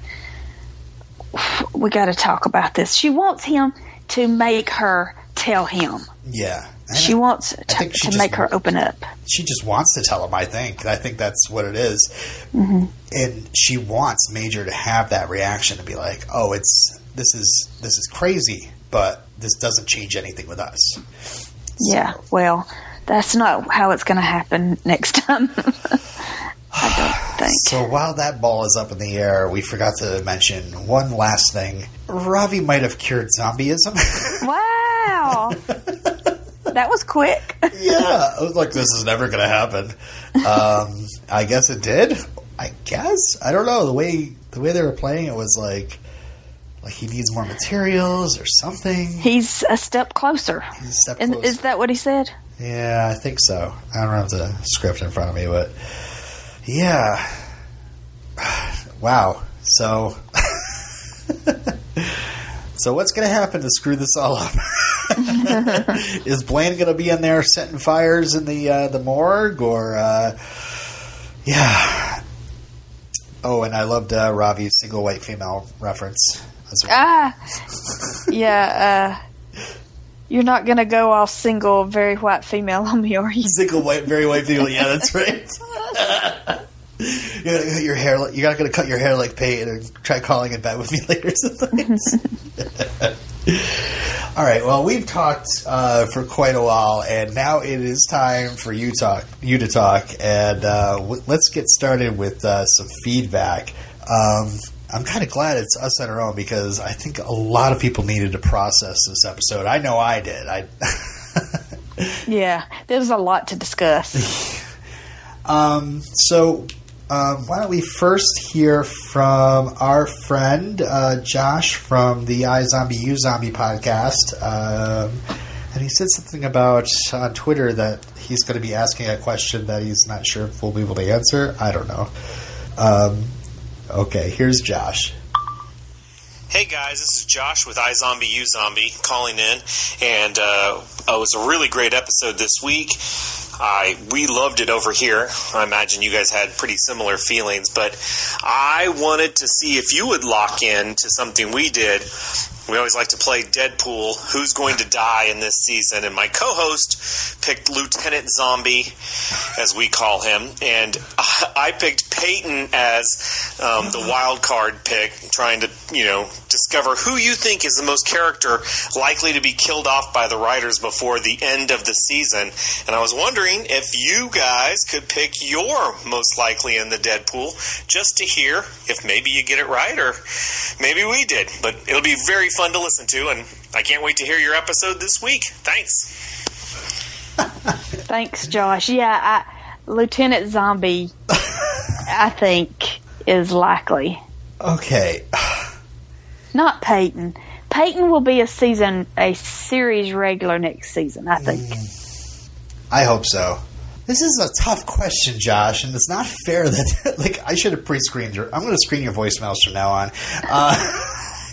"We got to talk about this." She wants him to make her tell him. Yeah, She I- wants to, she to just make her open up. she just wants to tell him. I think. I think that's what it is. Mm-hmm. and she wants Major to have that reaction to be like, "Oh, it's this is this is crazy, but this doesn't change anything with us." Yeah. Well, that's not how it's going to happen next time. I don't think. So while that ball is up in the air, we forgot to mention one last thing. Ravi might have cured zombieism. Wow. that was quick. yeah, I was like, "This is never going to happen." Um, I guess it did. I guess I don't know the way the way they were playing it was like like he needs more materials or something. He's a step closer. He's a step And closer. is that what he said? Yeah, I think so. I don't have the script in front of me, but yeah. Wow. So, so what's going to happen to screw this all up? Is Blaine going to be in there setting fires in the uh, the morgue, or uh, yeah? Oh, and I loved uh, Ravi's single white female reference. Ah, yeah. Uh, you're not gonna go off single, very white female on me, are you? single white, very white female. Yeah, that's right. you gotta cut your hair. like- You're not gonna cut your hair like Peyton and try calling it back with me later tonight. All right. Well, we've talked uh, for quite a while, and now it is time for you talk. You to talk, and uh, w- let's get started with uh, some feedback. Um, I'm kind of glad it's us on our own because I think a lot of people needed to process this episode. I know I did. I. Yeah, there was a lot to discuss. Um, so, um, why don't we first hear from our friend uh, Josh from the iZombie You Zombie podcast? Um, And he said something about on Twitter that he's going to be asking a question that he's not sure if we'll be able to answer. I don't know. Um, okay, here's Josh. Hey guys, this is Josh with iZombie U Zombie calling in, and uh, it was a really great episode this week. I we loved it over here. I imagine you guys had pretty similar feelings, but I wanted to see if you would lock in to something we did. We always like to play Deadpool. Who's going to die in this season? And my co-host picked Lieutenant Zombie, as we call him, and I picked Peyton as um, the wild card pick, trying to you know discover who you think is the most character likely to be killed off by the writers before the end of the season. And I was wondering if you guys could pick your most likely in the Deadpool, just to hear if maybe you get it right or maybe we did. But it'll be very fun to listen to, and I can't wait to hear your episode this week. Thanks. Thanks, Josh. Yeah, I, Lieutenant Zombie, I think, is likely. Okay. Not Peyton. Peyton will be a season, a series regular next season, I think. I hope so. This is a tough question, Josh, and it's not fair that like I should have pre-screened your. I'm going to screen your voicemails from now on, uh,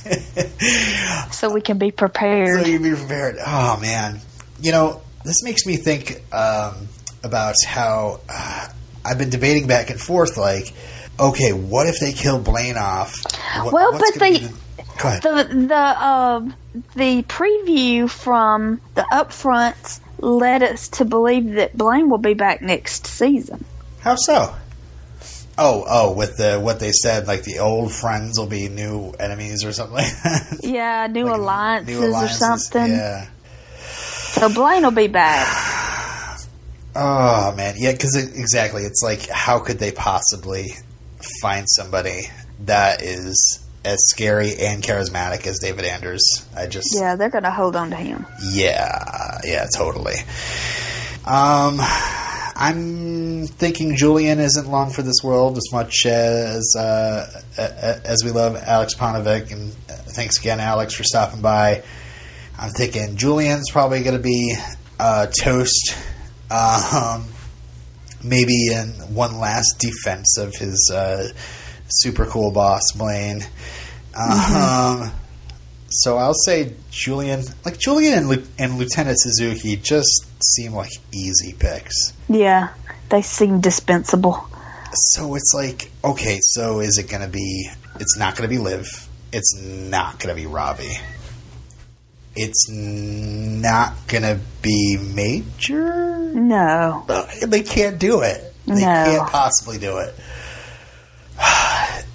So we can be prepared. so you be prepared. Oh man, you know this makes me think um, about how uh, I've been debating back and forth. Like, okay, what if they kill Blaine off? What- Well, but they- the- the the um the preview from the upfronts led us to believe that Blaine will be back next season. How so? Oh, oh, with the what they said, like the old friends will be new enemies or something like that. Yeah, new Like, alliances, new alliances, or something. Yeah. So Blaine will be back. Oh man, yeah, because it, exactly, it's like how could they possibly find somebody that is as scary and charismatic as David Anders? I just, Yeah, they're going to hold on to him. yeah, yeah, totally. Um, I'm thinking Julian isn't long for this world as much as uh, as we love Alex Paunovic, and uh, thanks again, Alex, for stopping by. I'm thinking Julian's probably going to be uh, toast. Um, maybe in one last defense of his uh, super cool boss Blaine. Um, so I'll say Julian, like Julian and, Lu- and Lieutenant Suzuki, just seem like easy picks. Yeah, they seem dispensable. So it's like, okay, so is it going to be? It's not going to be Liv. It's not going to be Ravi. It's not going to be Major. No. Uh, They can't do it. They No. can't possibly do it.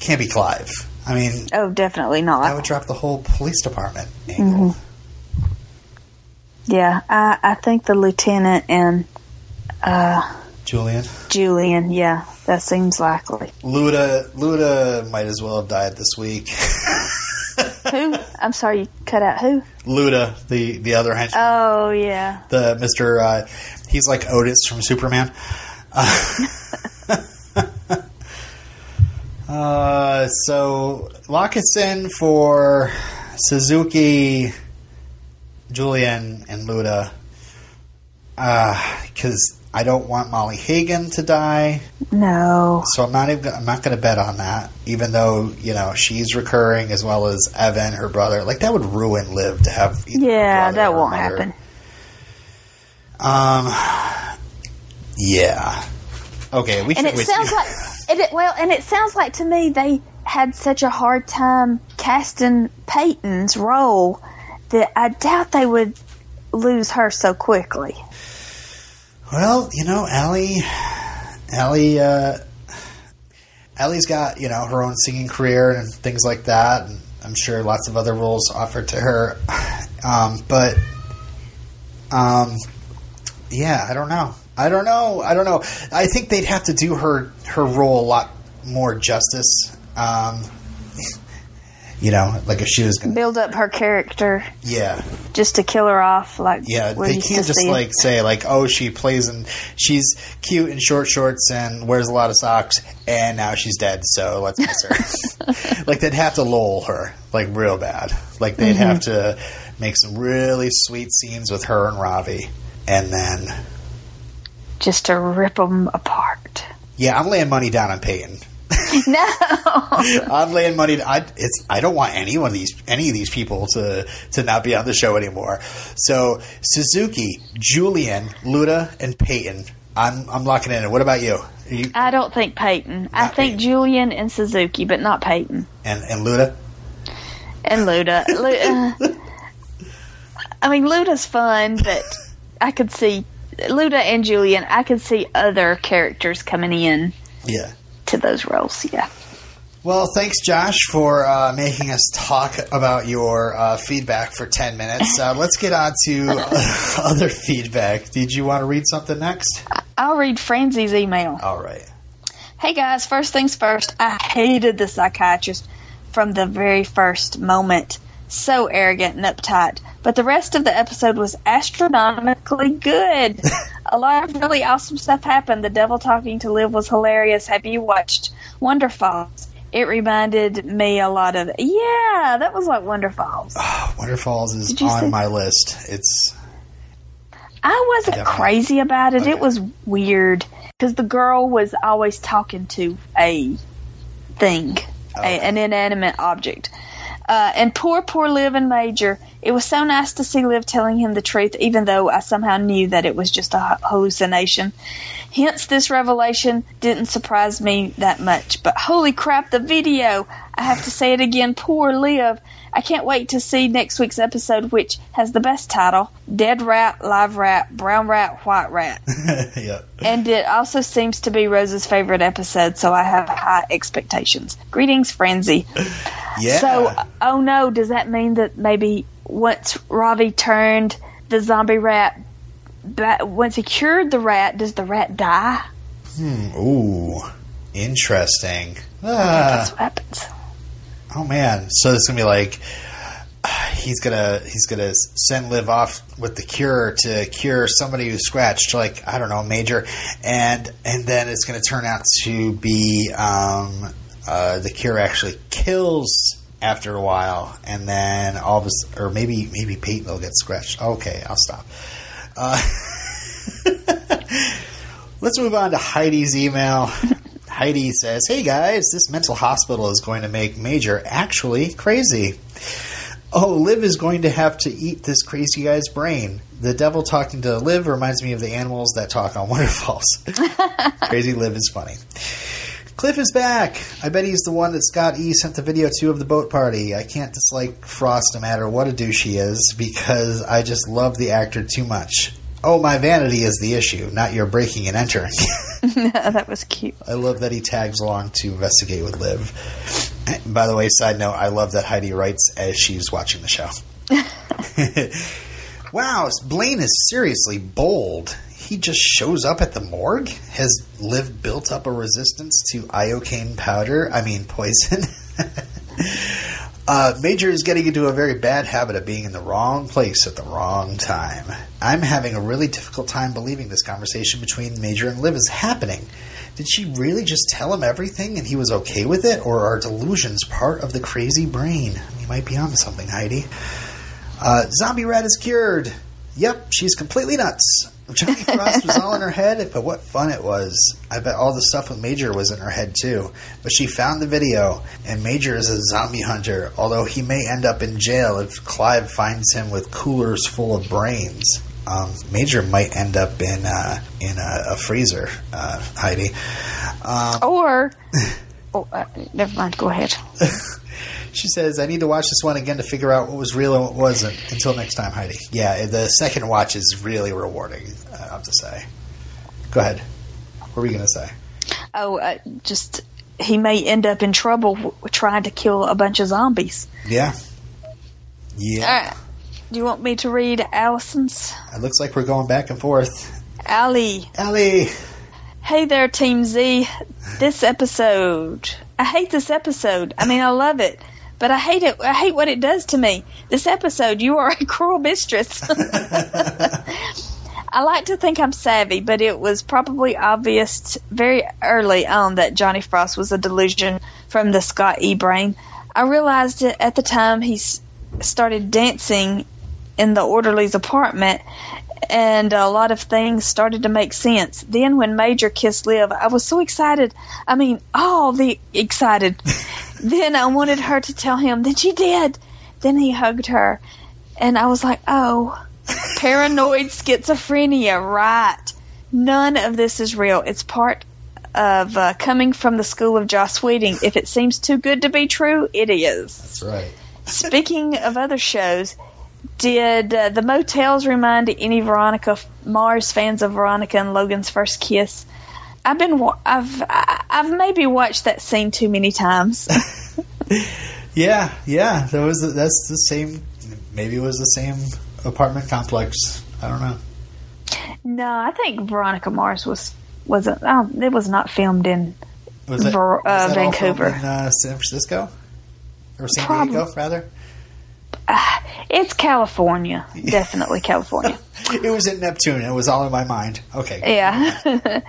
can't be Clive. I mean, Oh, definitely that not. would drop the whole police department angle. Yeah, I, I think the lieutenant and uh, Julian, Julian, yeah, that seems likely. Luda, Luda might as well have died this week. Who? I'm sorry, you cut out who? Luda, the the other henchman, Oh, yeah. the Mister, uh, he's like Otis from Superman. Uh, so lock us in for Suzuki, Julian, and Luda. Because I don't want Molly Hagan to die, No. so I'm not even. I'm not going to bet on that. Even though you know she's recurring as well as Evan, her brother. Like that would ruin Liv to have. Yeah, that won't mother. happen. Um. Yeah. Okay, we And should. it sounds like it- well, and it sounds like to me they had such a hard time casting Peyton's role that I doubt they would lose her so quickly. Well, you know, Aly, Aly, uh, Aly's got you know her own singing career and things like that, and I'm sure lots of other roles offered to her. Um, but, um, yeah, I don't know. I don't know. I don't know. I think they'd have to do her her role a lot more justice. Um, you know, like if she was going to, Build up her character yeah, just to kill her off, like Yeah, they can't just like say like, oh, she plays and she's cute in short shorts and wears a lot of socks, and now she's dead, so let's miss her. like they'd have to lull her like real bad. Like they'd have to make some really sweet scenes with her and Ravi, and then Just to rip them apart. yeah, I'm laying money down on Peyton. No. I'm laying money. I it's I don't want any one of these any of these people to to not be on the show anymore. So Suzuki, Julian, Luda, and Peyton. I'm I'm locking in. What about you? You I don't think Peyton. I think Peyton. Julian and Suzuki, but not Peyton. and and Luda? And Luda. Lu- uh, I mean, Luda's fun, but I could see Luda and Julian. I could see other characters coming in Yeah. To those roles. Yeah. Well, thanks, Josh, for uh, making us talk about your uh, feedback for 10 minutes. Uh, let's get on to other feedback. Did you want to read something next? I'll read Franzie's email. All right. Hey guys, first things first, I hated the psychiatrist from the very first moment. So arrogant and uptight. But the rest of the episode was astronomically good. A lot of really awesome stuff happened. The devil talking to Liv was hilarious. Have you watched Wonderfalls? It reminded me a lot of yeah, that was like Wonderfalls. Ah, Wonderfalls is on see- my list. It's I wasn't Definitely. crazy about it. Okay. It was weird because the girl was always talking to a thing, a, an inanimate object. Uh, and poor, poor Liv and Major. It was so nice to see Liv telling him the truth, even though I somehow knew that it was just a hallucination. Hence, this revelation didn't surprise me that much. But holy crap, the video! I have to say it again. Poor Liv. I can't wait to see next week's episode, which has the best title Dead Rat, Live Rat, Brown Rat, White Rat. yeah. And it also seems to be Rose's favorite episode, so I have high expectations. Greetings, Frenzy. Yeah. So, oh no, does that mean that maybe once Ravi turned the zombie rat, ba once he cured the rat, does the rat die? Ooh, interesting. That's Ah, what happens. Oh man, so it's gonna be like he's gonna he's gonna send Liv off with the cure to cure somebody who scratched, like I don't know, major, and and then it's gonna turn out to be um, uh, the cure actually kills after a while, and then all of or maybe maybe Peyton will get scratched. Okay, I'll stop. Uh, Let's move on to Heidi's email. Heidi says, Hey guys, this mental hospital is going to make Major actually crazy. Oh, Liv is going to have to eat this crazy guy's brain. The devil talking to Liv reminds me of the animals that talk on Wonderfalls. crazy Liv is funny. Cliff is back. I bet he's the one that Scott E sent the video to of the boat party. I can't dislike Frost no matter what a douche he is because I just love the actor too much. Oh, my vanity is the issue, not your breaking and entering. that was cute. I love that he tags along to investigate with Liv. And By the way, side note, I love that Heidi writes as she's watching the show. wow, Blaine is seriously bold. He just shows up at the morgue? Has Liv built up a resistance to iocane powder? I mean, poison? Uh, Major is getting into a very bad habit of being in the wrong place at the wrong time. I'm having a really difficult time believing this conversation between Major and Liv is happening. Did she really just tell him everything and he was okay with it, or are delusions part of the crazy brain? You might be onto something, Heidi. Uh, Zombie Rat is cured. Yep, she's completely nuts. Johnny Frost was all in her head, but what fun it was. I bet all the stuff with Major was in her head too. But she found the video, and Major is a zombie hunter, although he may end up in jail if Clive finds him with coolers full of brains. Um, Major might end up in uh, in a, a freezer, uh, Heidi. Um, Or, oh, uh, never mind. Go ahead. She says, I need to watch this one again to figure out what was real and what wasn't. Until next time, Heidi. Yeah, the second watch is really rewarding, I have to say. Go ahead. What were you going to say? Oh, uh, just he may end up in trouble w- trying to kill a bunch of zombies. Yeah. Yeah. All right. Do you want me to read Allison's? It looks like we're going back and forth. Allie. Ellie! Hey there, Team Z. This episode. I hate this episode. I mean, I love it, but I hate it. I hate what it does to me. This episode, you are a cruel mistress. I like to think I'm savvy, but it was probably obvious very early on that Johnny Frost was a delusion from the Scott E. brain. I realized it at the time he started dancing in the orderly's apartment, and a lot of things started to make sense. Then, when Major kissed Liv, I was so excited. I mean, all the excited. then I wanted her to tell him. Then she did. Then he hugged her, and I was like, oh, paranoid schizophrenia, right? None of this is real. It's part of uh, coming from the school of Joss Whedon. If it seems too good to be true, it is. That's right. Speaking of other shows, did uh, the motels remind any Veronica Mars fans of Veronica and Logan's first kiss? I've been wa- I've I've maybe watched that scene too many times. Yeah, yeah. That was that's the same. Maybe it was the same apartment complex. I don't know. no, I think Veronica Mars was wasn't. Oh, it was not filmed in. Was Ver- uh, that all filmed Vancouver. in uh, San Francisco or San Prob- Diego, rather? It's California, definitely California. It was at Neptune. It was all in my mind. Okay. Yeah.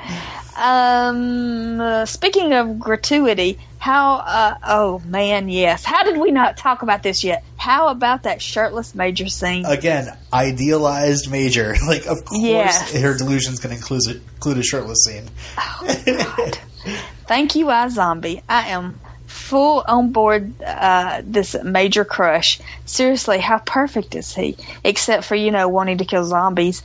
um. uh, speaking of gratuity, how? Uh, oh man, yes. How did we not talk about this yet? How about that shirtless major scene? Again, idealized major. Like, of course, Yes. her delusion's going to include a, include a shirtless scene. Thank you, iZombie. I am full on board uh, this major crush. Seriously, how perfect is he? Except for, you know, wanting to kill zombies.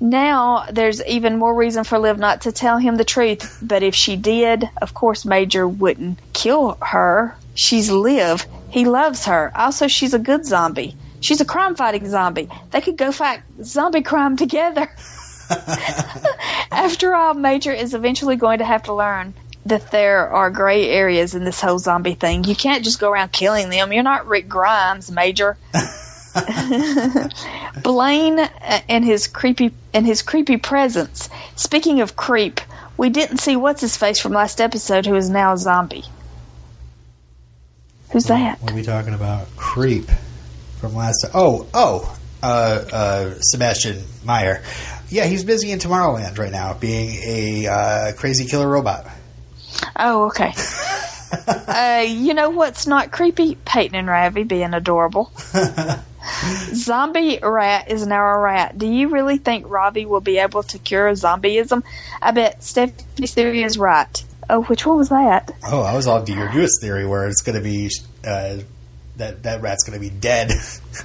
Now, there's even more reason for Liv not to tell him the truth. But if she did, of course, Major wouldn't kill her. She's Liv. He loves her. Also, she's a good zombie. She's a crime fighting zombie. They could go fight zombie crime together. After all, Major is eventually going to have to learn that there are gray areas in this whole zombie thing. You can't just go around killing them. You're not Rick Grimes, Major. Blaine uh, and his creepy and his creepy presence. Speaking of creep, we didn't see what's his face from last episode, who is now a zombie. Who's that? What are we talking about? Creep from last. Oh, oh, uh, uh, Sebastian Meyer. Yeah, he's busy in Tomorrowland right now, being a uh, crazy killer robot. Oh, okay. uh, you know what's not creepy? Peyton and Ravi being adorable. Zombie rat is now a rat. Do you really think Ravi will be able to cure zombieism? I bet Stephanie's theory is right. Oh, which one was that? Oh, I was on to your newest theory where it's going to be uh, that that rat's going to be dead.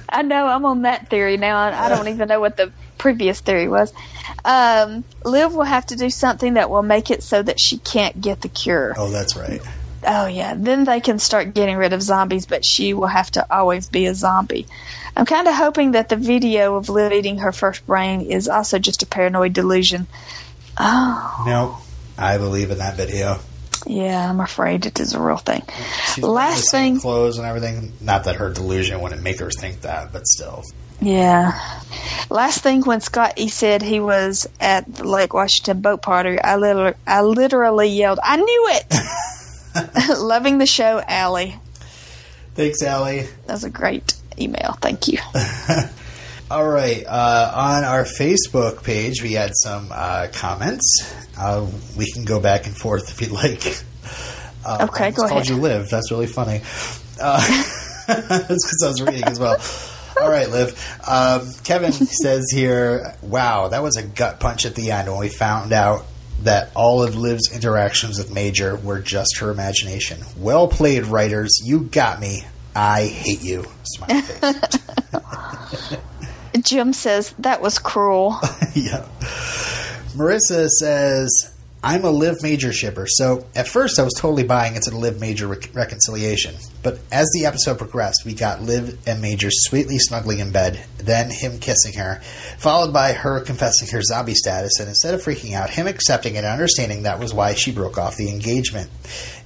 I know I'm on that theory now. I I don't even know what the previous theory was. Um, Liv will have to do something that will make it so that she can't get the cure. oh, that's right. Oh yeah, then they can start getting rid of zombies, but she will have to always be a zombie. I'm kind of hoping that the video of Liv eating her first brain is also just a paranoid delusion. Oh, No, I believe in that video. yeah, I'm afraid it is a real thing. She's Last thing- clothes and everything. Not that her delusion wouldn't make her think that, but still. Yeah. Last thing, when Scott E said he was at the Lake Washington boat party, I literally, I literally yelled, "I knew it!" Loving the show, Allie. Thanks, Allie. That was a great email. Thank you. All right. Uh, on our Facebook page, we had some uh, comments. Uh, we can go back and forth if you'd like. Uh, Okay, go called you live. That's really funny. Uh, that's because I was reading as well. All right, Liv. Um, Kevin says here, "Wow, that was a gut punch at the end when we found out that all of Liv's interactions with Major were just her imagination. Well played, writers. You got me. I hate you." Smiley face. Jim says that was cruel. yeah. Marissa says, I'm a Liv Major shipper, so at first I was totally buying into the Liv Major rec- reconciliation. But as the episode progressed, we got Liv and Major sweetly snuggling in bed, then him kissing her, followed by her confessing her zombie status, and instead of freaking out, him accepting and understanding that was why she broke off the engagement.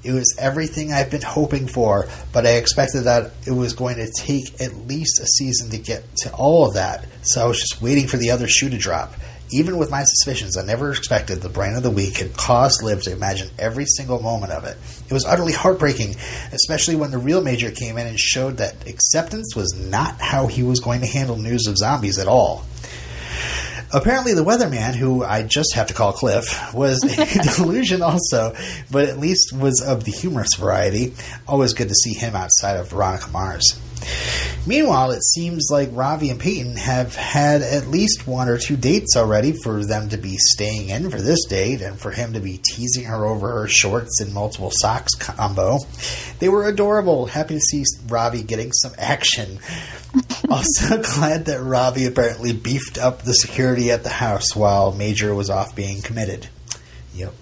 It was everything I've been hoping for, but I expected that it was going to take at least a season to get to all of that, so I was just waiting for the other shoe to drop. Even with my suspicions, I never expected the brain of the week had caused Liv to imagine every single moment of it. It was utterly heartbreaking, especially when the real Major came in and showed that acceptance was not how he was going to handle news of zombies at all. Apparently, the weatherman, who I just have to call Cliff, was a delusion also, but at least was of the humorous variety. Always good to see him outside of Veronica Mars. Meanwhile, it seems like Ravi and Peyton have had at least one or two dates already for them to be staying in for this date and for him to be teasing her over her shorts and multiple socks combo. They were adorable. Happy to see Ravi getting some action. also glad that Ravi apparently beefed up the security at the house while Major was off being committed. Yep.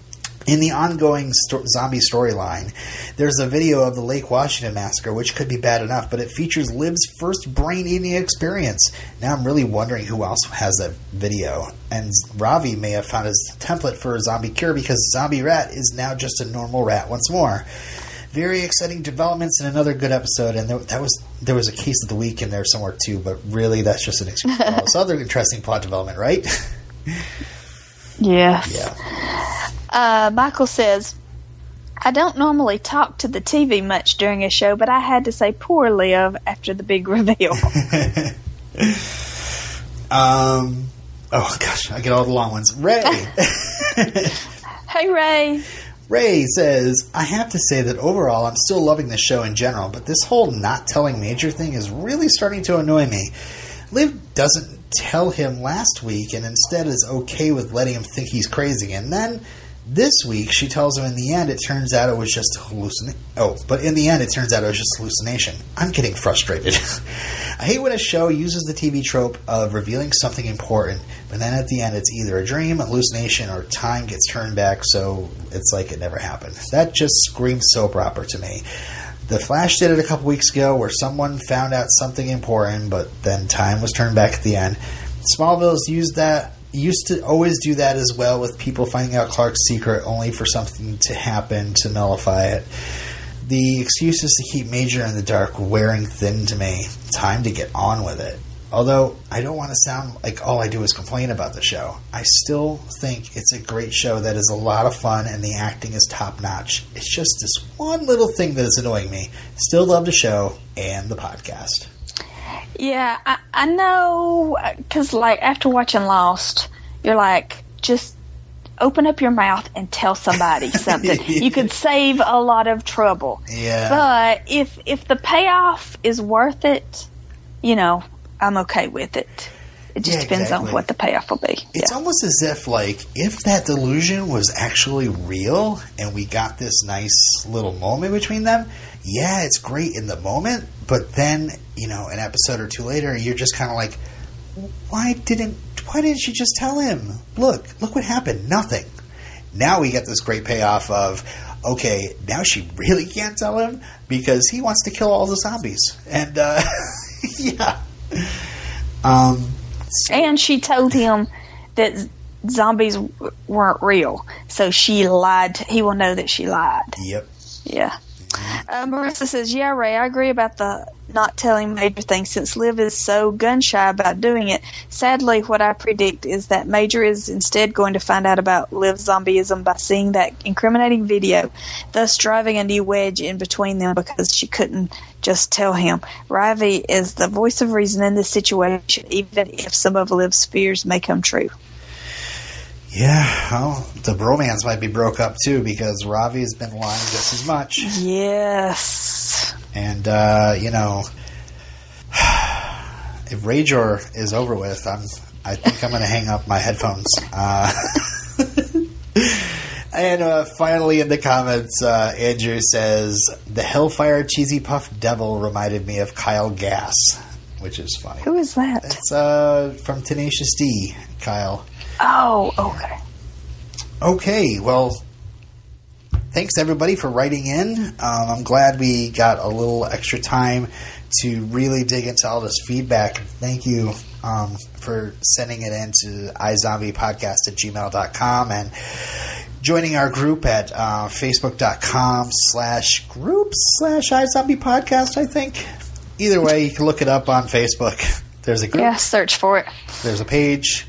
In the ongoing sto- zombie storyline, there's a video of the Lake Washington massacre, which could be bad enough, but it features Liv's first brain eating experience. Now I'm really wondering who else has that video. And Ravi may have found his template for a zombie cure because Zombie Rat is now just a normal rat once more. Very exciting developments in another good episode. And there, that was there was a case of the week in there somewhere too, but really that's just an excuse for all this other interesting plot development, right? Yes. yeah. Uh, Michael says, I don't normally talk to the TV much during a show, but I had to say poor Liv after the big reveal. Um. Oh gosh, I get all the long ones. Ray. hey, Ray. Ray says, I have to say that overall I'm still loving the show in general, but this whole not telling Major thing is really starting to annoy me. Liv doesn't tell him last week and instead is okay with letting him think he's crazy. And then this week she tells him in the end it turns out it was just hallucination. Oh, but in the end it turns out it was just hallucination. I'm getting frustrated. I hate when a show uses the TV trope of revealing something important, but then at the end it's either a dream, hallucination, or time gets turned back so it's like it never happened. That just screams soap opera to me. The Flash did it a couple weeks ago where someone found out something important, but then time was turned back at the end. Smallville's used that used to always do that as well with people finding out Clark's secret only for something to happen to nullify it. The excuses to keep Major in the dark were wearing thin to me. Time to get on with it. Although I don't want to sound like all I do is complain about the show, I still think it's a great show that is a lot of fun and the acting is top notch. It's just this one little thing that is annoying me. Still love the show and the podcast. Yeah, I, I know, uh, because, like, after watching Lost, you're like, just open up your mouth and tell somebody something. you could save a lot of trouble. Yeah. But if if the payoff is worth it, you know, I'm okay with it. It just Yeah, depends exactly. on what the payoff will be. It's yeah. almost as if, like, if that delusion was actually real and we got this nice little moment between them, yeah, it's great in the moment, but then, you know, an episode or two later, you're just kind of like, why didn't why didn't she just tell him? Look, look what happened. Nothing. Now we get this great payoff of okay, now she really can't tell him because he wants to kill all the zombies. And uh yeah. Um And she told him that zombies w- weren't real, so she lied. He will know that she lied. yep. Yeah. Uh, Marissa says, "Yeah, Ray, I agree about the not telling Major things since Liv is so gun shy about doing it. Sadly, what I predict is that Major is instead going to find out about Liv's zombieism by seeing that incriminating video, thus driving a new wedge in between them because she couldn't just tell him. Ravi is the voice of reason in this situation, even if some of Liv's fears may come true. Yeah, well, the bromance might be broke up too because Ravi has been lying just as much. Yes. And uh, you know, if Rajor is over with, I'm. I think I'm going to hang up my headphones. Uh, and uh, finally, in the comments, uh, Andrew says the Hellfire Cheesy Puff Devil reminded me of Kyle Gass, which is funny. Who is that? It's uh, from Tenacious D, Kyle. Oh, okay. Okay, well, thanks everybody for writing in. Um, I'm glad we got a little extra time to really dig into all this feedback. Thank you um, for sending it in to izombiepodcast at gmail.com and joining our group at uh, facebook.com slash groups slash izombiepodcast, I think. Either way, you can look it up on Facebook. There's a group. Yeah, search for it. There's a page.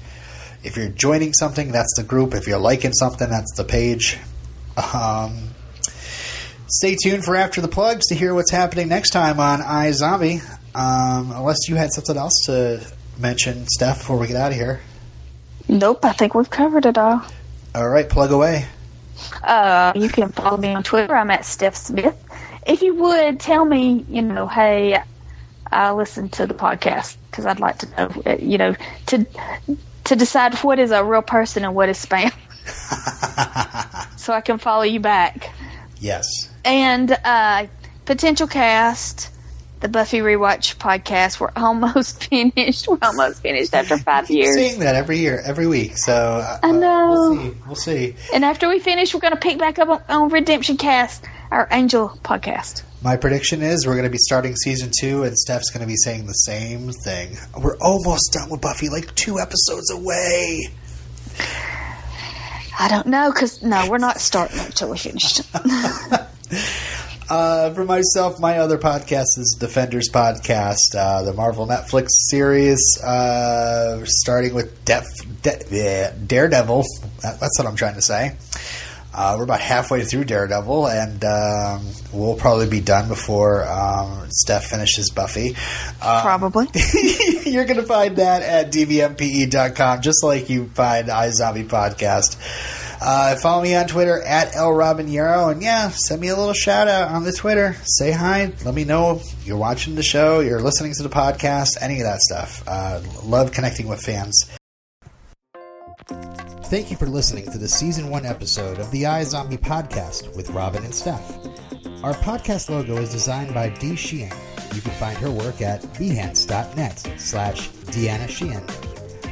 If you're joining something, that's the group. If you're liking something, that's the page. Um, stay tuned for after the plugs to hear what's happening next time on iZombie. Um, unless you had something else to mention, Steph, before we get out of here. Nope, I think we've covered it all. All right, plug away. Uh, you can follow me on Twitter. I'm at Steph Smith. If you would tell me, you know, hey, I listen to the podcast because I'd like to know, uh, you know, to to decide what is a real person and what is spam, so I can follow you back. Yes. And uh, potential cast, the Buffy rewatch podcast. We're almost finished. We're almost finished after five years. Seeing that every year, every week. So uh, I know. We'll see. We'll see. And after we finish, we're going to pick back up on, on Redemption Cast, our Angel podcast. My prediction is we're going to be starting season two, and Steph's going to be saying the same thing. We're almost done with Buffy, like two episodes away. I don't know because no, we're not starting until we finish. Uh, for myself, my other podcast is Defenders Podcast, uh, the Marvel Netflix series, uh, starting with Def, De- Daredevil. That- That's what I'm trying to say. Uh, we're about halfway through Daredevil, and um, we'll probably be done before um, Steph finishes Buffy. Uh, Probably. You're going to find that at dvmpe.com, just like you find iZombie Podcast. Uh, follow me on Twitter at L and yeah, send me a little shout out on the Twitter. Say hi. Let me know you're watching the show, you're listening to the podcast, any of that stuff. Uh, love connecting with fans. Thank you for listening to the season one episode of the iZombie podcast with Robin and Steph. Our podcast logo is designed by Dee Sheehan. You can find her work at behance.net slash Deanna Sheehan.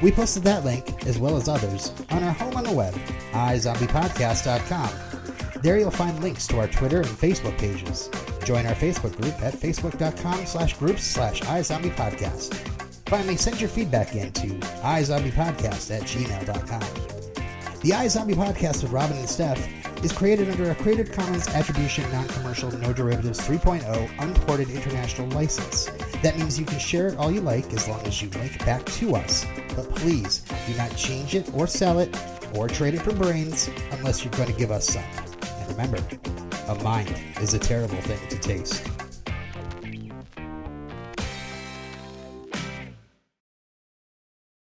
We posted that link, as well as others, on our home on the web, iZombiePodcast.com. There you'll find links to our Twitter and Facebook pages. Join our Facebook group at facebook.com slash groups slash iZombiePodcast. Finally, send your feedback in to iZombiePodcast at gmail.com. The iZombie Podcast with Robin and Steph is created under a Creative Commons Attribution Non-Commercial No Derivatives 3.0 Unported International License. That means you can share it all you like as long as you link back to us. But please do not change it or sell it or trade it for brains unless you're going to give us some. And remember, a mind is a terrible thing to taste.